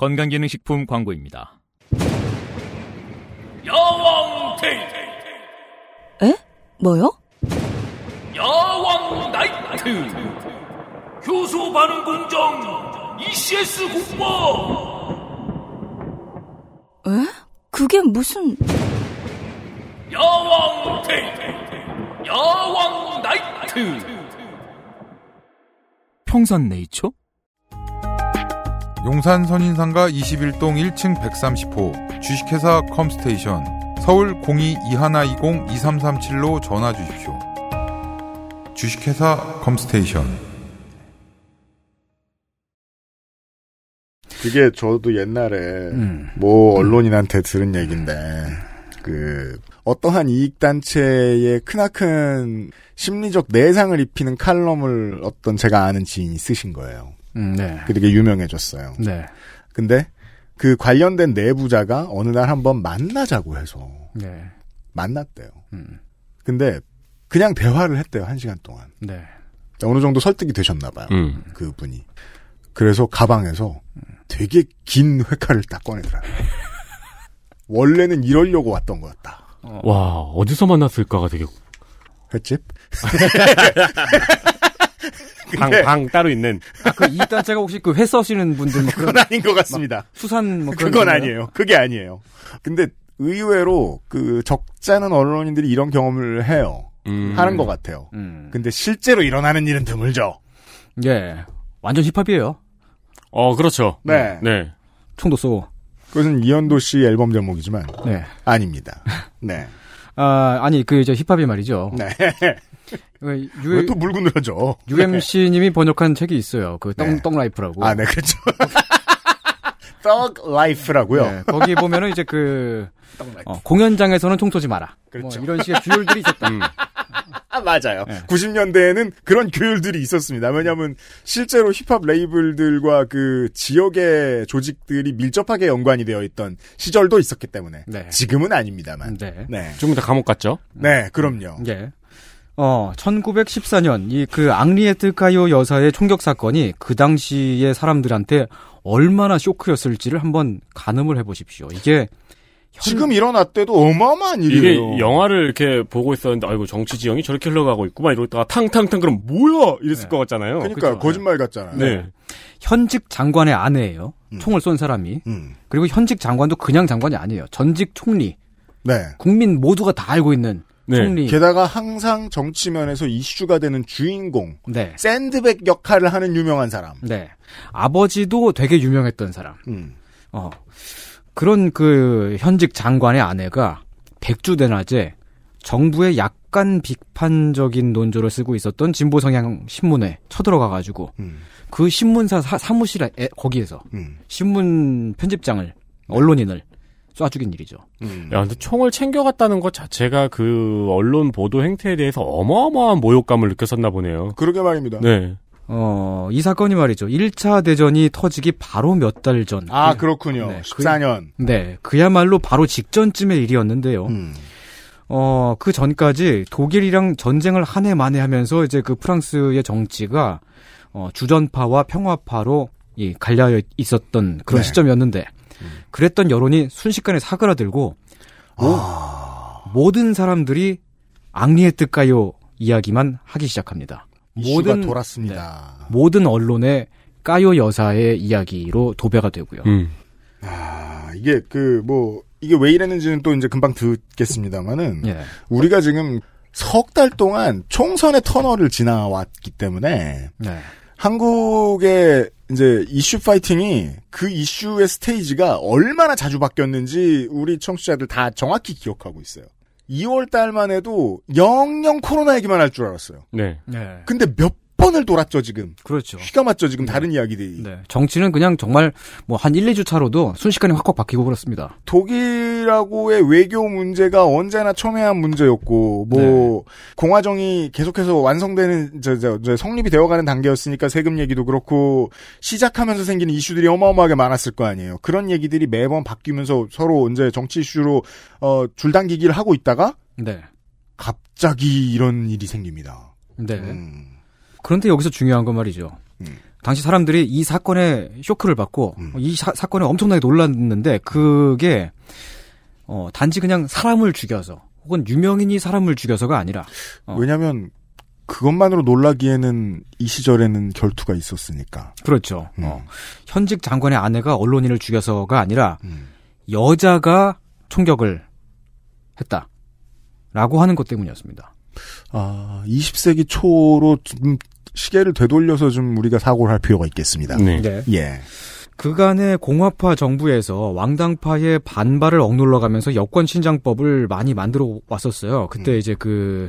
건강기능식품 광고입니다. 야왕 데이트 에? 뭐요? 야왕 나이트 효소 반응 공정 ECS 공모 에? 그게 무슨... 야왕 데이트 야왕 나이트 평산 네이처? 용산 선인상가 21동 1층 130호 주식회사 컴스테이션 서울 02-2120-2337로 전화 주십시오. 주식회사 컴스테이션 그게 저도 옛날에 음. 뭐 언론인한테 들은 얘기인데 그 어떠한 이익 단체의 크나큰 심리적 내상을 입히는 칼럼을 어떤 제가 아는 지인이 쓰신 거예요. 음, 네. 그 되게 유명해졌어요. 네. 근데 그 관련된 내부자가 어느 날 한번 만나자고 해서 네. 만났대요. 음. 근데 그냥 대화를 했대요 한 시간 동안. 네. 어느 정도 설득이 되셨나 봐요. 음. 그 분이. 그래서 가방에서 되게 긴 회칼을 딱 꺼내더라고요. <laughs> 원래는 이러려고 왔던 거였다. 와, 어디서 만났을까가 되게. 횟집? <laughs> 방, 방 따로 있는. 아, 그 이단체가 혹시 그 회 써시는 분들 뭐 그건 아닌 것 같습니다. 막 수산 뭐 그런 그건 건가요? 아니에요. 그게 아니에요. 근데 의외로 그 적잖은 언론인들이 이런 경험을 해요. 음. 하는 것 같아요. 음. 근데 실제로 일어나는 일은 드물죠. 예. 완전 힙합이에요. 어, 그렇죠. 네. 네. 총도 쏘고. 그것은 이현도 씨 앨범 제목이지만 네. 아닙니다. 네. <laughs> 아, 아니 그 이제 힙합이 말이죠. 네. <laughs> 왜왜또 물고 늘어져? UMC 님이 번역한 책이 있어요. 그 Thug, 네. Thug Life라고. 아, 네, 그렇죠. <laughs> Thug Life라고요. 네, 거기 보면은 이제 그 어, 공연장에서는 총 쏘지 마라. 그렇죠. 뭐 이런 식의 규율들이 있었다. 음. 아, 맞아요. 네. 90년대에는 그런 규율들이 있었습니다. 왜냐하면 실제로 힙합 레이블들과 그 지역의 조직들이 밀접하게 연관이 되어 있던 시절도 있었기 때문에 네. 지금은 아닙니다만. 네. 네. 좀다 감옥 갔죠? 네, 그럼요. 예. 어, 1914년 이 그 앙리에트 카요 여사의 총격 사건이 그 당시의 사람들한테 얼마나 쇼크였을지를 한번 가늠을 해보십시오. 이게 지금 일어났대도 어마어마한 이게 일이에요. 영화를 이렇게 보고 있었는데, 아이고, 정치 지형이 저렇게 흘러가고 있고, 막 이러다가 탕탕탕, 그럼 뭐야? 이랬을 네. 것 같잖아요. 그러니까 그쵸. 거짓말 같잖아요. 네. 현직 장관의 아내예요. 음. 총을 쏜 사람이. 음. 그리고 현직 장관도 그냥 장관이 아니에요. 전직 총리. 네. 국민 모두가 다 알고 있는 네. 총리. 게다가 항상 정치면에서 이슈가 되는 주인공, 네. 샌드백 역할을 하는 유명한 사람. 네. 아버지도 되게 유명했던 사람. 음. 어. 그런 그 현직 장관의 아내가 백주대낮에 정부의 약간 비판적인 논조를 쓰고 있었던 진보 성향 신문에 쳐들어가 가지고 음. 그 신문사 사, 에- 거기에서 음. 신문 편집장을 언론인을 쏴 죽인 일이죠. 음. 야, 근데 총을 챙겨갔다는 것 자체가 그 언론 보도 행태에 대해서 어마어마한 모욕감을 느꼈었나 보네요. 그러게 말입니다. 네. 어, 이 사건이 말이죠. 1차 대전이 터지기 바로 몇 달 전. 아, 그- 그렇군요. 네, 14년. 네. 그야말로 바로 직전쯤의 일이었는데요. 음. 어, 그 전까지 독일이랑 전쟁을 한 해 만에 하면서 이제 그 프랑스의 정치가 어, 주전파와 평화파로 이 갈려 있었던 그런 네. 시점이었는데 그랬던 여론이 순식간에 사그라들고 아. 모든 사람들이 앙리에트까요 이야기만 하기 시작합니다. 이슈가 모든 돌았습니다. 네, 모든 언론의 까요 여사의 이야기로 도배가 되고요. 음. 아, 이게 그 뭐 이게 왜 이랬는지는 또 이제 금방 듣겠습니다만은 예. 우리가 지금 석 달 동안 총선의 터널을 지나왔기 때문에 네. 한국의 이제 이슈 파이팅이 그 이슈의 스테이지가 얼마나 자주 바뀌었는지 우리 청취자들 다 정확히 기억하고 있어요. 2월 달만 해도 영영 코로나 얘기만 할 줄 알았어요. 네. 네. 근데 몇 번을 돌았죠, 지금. 그렇죠. 휘가 맞죠, 지금 다른 이야기들이. 네. 정치는 그냥 정말 뭐 한 1, 2주 차로도 순식간에 확확 바뀌고 그렇습니다. 독일하고의 외교 문제가 언제나 첨예한 문제였고, 뭐, 공화정이 계속해서 완성되는, 저, 저, 저 성립이 되어가는 단계였으니까 세금 얘기도 그렇고, 시작하면서 생기는 이슈들이 어마어마하게 많았을 거 아니에요. 그런 얘기들이 매번 바뀌면서 서로 이제 정치 이슈로, 어, 줄당기기를 하고 있다가, 네. 갑자기 이런 일이 생깁니다. 네. 음, 그런데 여기서 중요한 건 말이죠. 음. 당시 사람들이 이 사건에 쇼크를 받고 이 사, 건에 엄청나게 놀랐는데 그게 어, 단지 그냥 사람을 죽여서 혹은 유명인이 사람을 죽여서가 아니라 어, 왜냐면, 그것만으로 놀라기에는 이 시절에는 결투가 있었으니까. 그렇죠. 음. 어, 현직 장관의 아내가 언론인을 죽여서가 아니라 음. 여자가 총격을 했다. 라고 하는 것 때문이었습니다. 아, 20세기 초로 좀 시계를 되돌려서 좀 우리가 사고를 할 필요가 있겠습니다. 네. 네. 예. 그간의 공화파 정부에서 왕당파의 반발을 억눌러 가면서 여권 신장법을 많이 만들어 왔었어요. 그때 이제 그,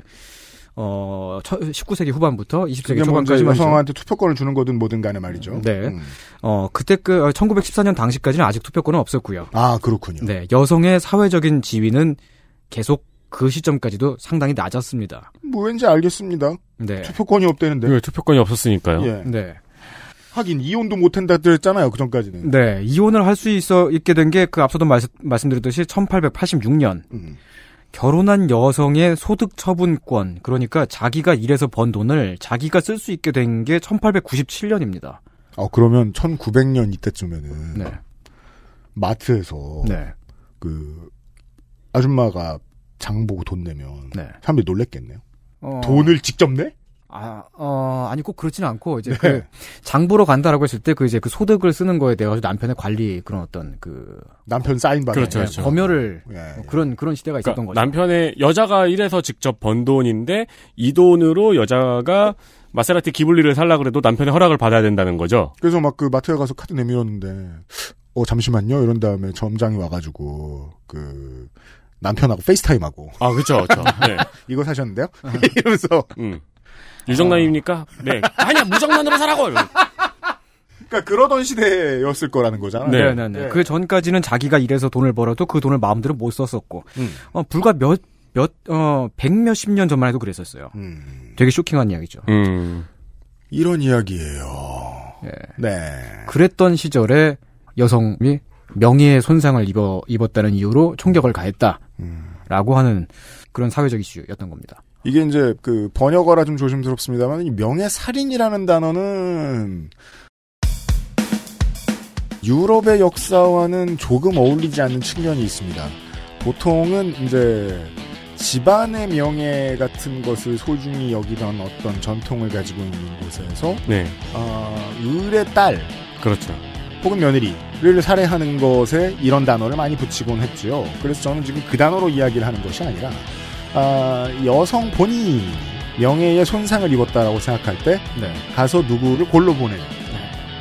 어, 19세기 후반부터 20세기 그게 뭐 이제 초반까지 말이죠. 여성한테 투표권을 주는 거든 뭐든 간에 말이죠. 네. 음. 어, 그때 그, 어, 1914년 당시까지는 아직 투표권은 없었고요. 아, 그렇군요. 네. 여성의 사회적인 지위는, 계속 그 시점까지도 상당히 낮았습니다. 뭐 왠지 알겠습니다. 네. 투표권이 없대는데. 네, 투표권이 없었으니까요. 예. 네. 하긴 이혼도 못한다 그랬잖아요. 그 전까지는. 네, 이혼을 할 수 있어 있게 된 게 그 앞서도 말, 말씀드렸듯이 1886년 음. 결혼한 여성의 소득 처분권 그러니까 자기가 일해서 번 돈을 자기가 쓸 수 있게 된 게 1897년입니다. 어 그러면 1900년 이때쯤에는 네. 마트에서 네. 그 아줌마가 장 보고 돈 내면 네. 사람들이 놀랬겠네요. 어, 돈을 직접 내? 아, 어, 아니 꼭 그렇지는 않고 이제 네. 그 장 보러 간다라고 했을 때 그 이제 그 소득을 쓰는 거에 대해서 남편의 관리 그런 어떤 그 남편 사인 받는 그렇죠, 거. 그렇죠. 검열을 예. 뭐 그런 그런 시대가 있었던 그러니까 거죠. 남편의 여자가 일해서 직접 번 돈인데 이 돈으로 여자가 마세라티 기블리를 살라 그래도 남편의 허락을 받아야 된다는 거죠. 그래서 막 그 마트에 가서 카드 내밀었는데 어 잠시만요 이런 다음에 점장이 와가지고 그 남편하고 페이스타임하고 아, 그렇죠, 그렇죠. <laughs> 네. 이거 사셨는데요? <laughs> 이러면서 음. 유정남입니까? 네. 아니야, 무정남으로 사라고. 그러니까 그러던 시대였을 거라는 거잖아요. 네, 네, 네. 그 전까지는 자기가 일해서 돈을 벌어도 그 돈을 마음대로 못 썼었고, 음. 어, 불과 몇, 몇, 어, 백 몇십 년 전만 해도 그랬었어요. 음. 되게 쇼킹한 이야기죠. 음. 이런 이야기예요. 예. 네. 그랬던 시절에 여성이 명예의 손상을 입어, 입었다는 이유로 총격을 가했다. 음. 라고 하는 그런 사회적 이슈였던 겁니다. 이게 이제 그 번역어라 좀 조심스럽습니다만 이 명예살인이라는 단어는 유럽의 역사와는 조금 어울리지 않는 측면이 있습니다. 보통은 이제 집안의 명예 같은 것을 소중히 여기던 어떤 전통을 가지고 있는 곳에서 네. 어, 을의 딸 그렇죠. 혹은 며느리를 살해하는 것에 이런 단어를 많이 붙이곤 했지요. 그래서 저는 지금 그 단어로 이야기를 하는 것이 아니라 아, 여성 본인이 명예에 손상을 입었다라고 생각할 때 네. 가서 누구를 골로 보내는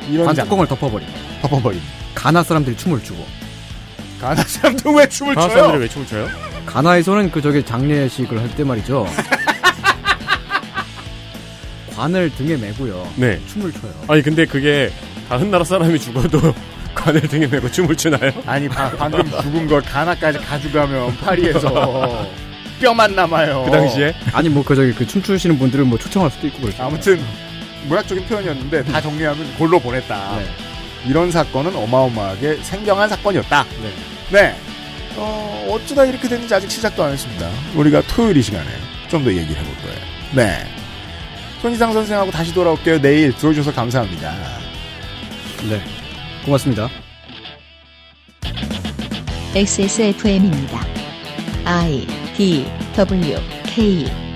이런 관뚜껑을 덮어버린. 덮어버린 가나 사람들이 춤을 추고. 가나 사람들 왜 춤을 가나 춰요? 사람들이 왜 춤을 춰요? 가나에서는 그 저기 장례식을 할 때 말이죠. <laughs> 관을 등에 메고요. 네. 춤을 춰요. 아니, 근데 그게 다른 나라 사람이 죽어도 <laughs> 관을 등에 메고 춤을 추나요? 아니 바- 방금 죽은 걸 가나까지 가져가면 파리에서 뼈만 남아요. 그 당시에? 아니 뭐 그 저기 그 춤추시는 분들을 뭐 초청할 수도 있고 그렇죠. 아무튼 문학적인 표현이었는데 다 정리하면 골로 보냈다. 네. 이런 사건은 어마어마하게 생경한 사건이었다. 네. 네. 어, 어쩌다 이렇게 됐는지 아직 시작도 안 했습니다. 우리가 토요일 이 시간에 좀 더 얘기를 해볼 거예요. 네. 손희상 선생하고 다시 돌아올게요. 내일 들어주셔서 감사합니다. 네. 고맙습니다. XSFM입니다. I D W K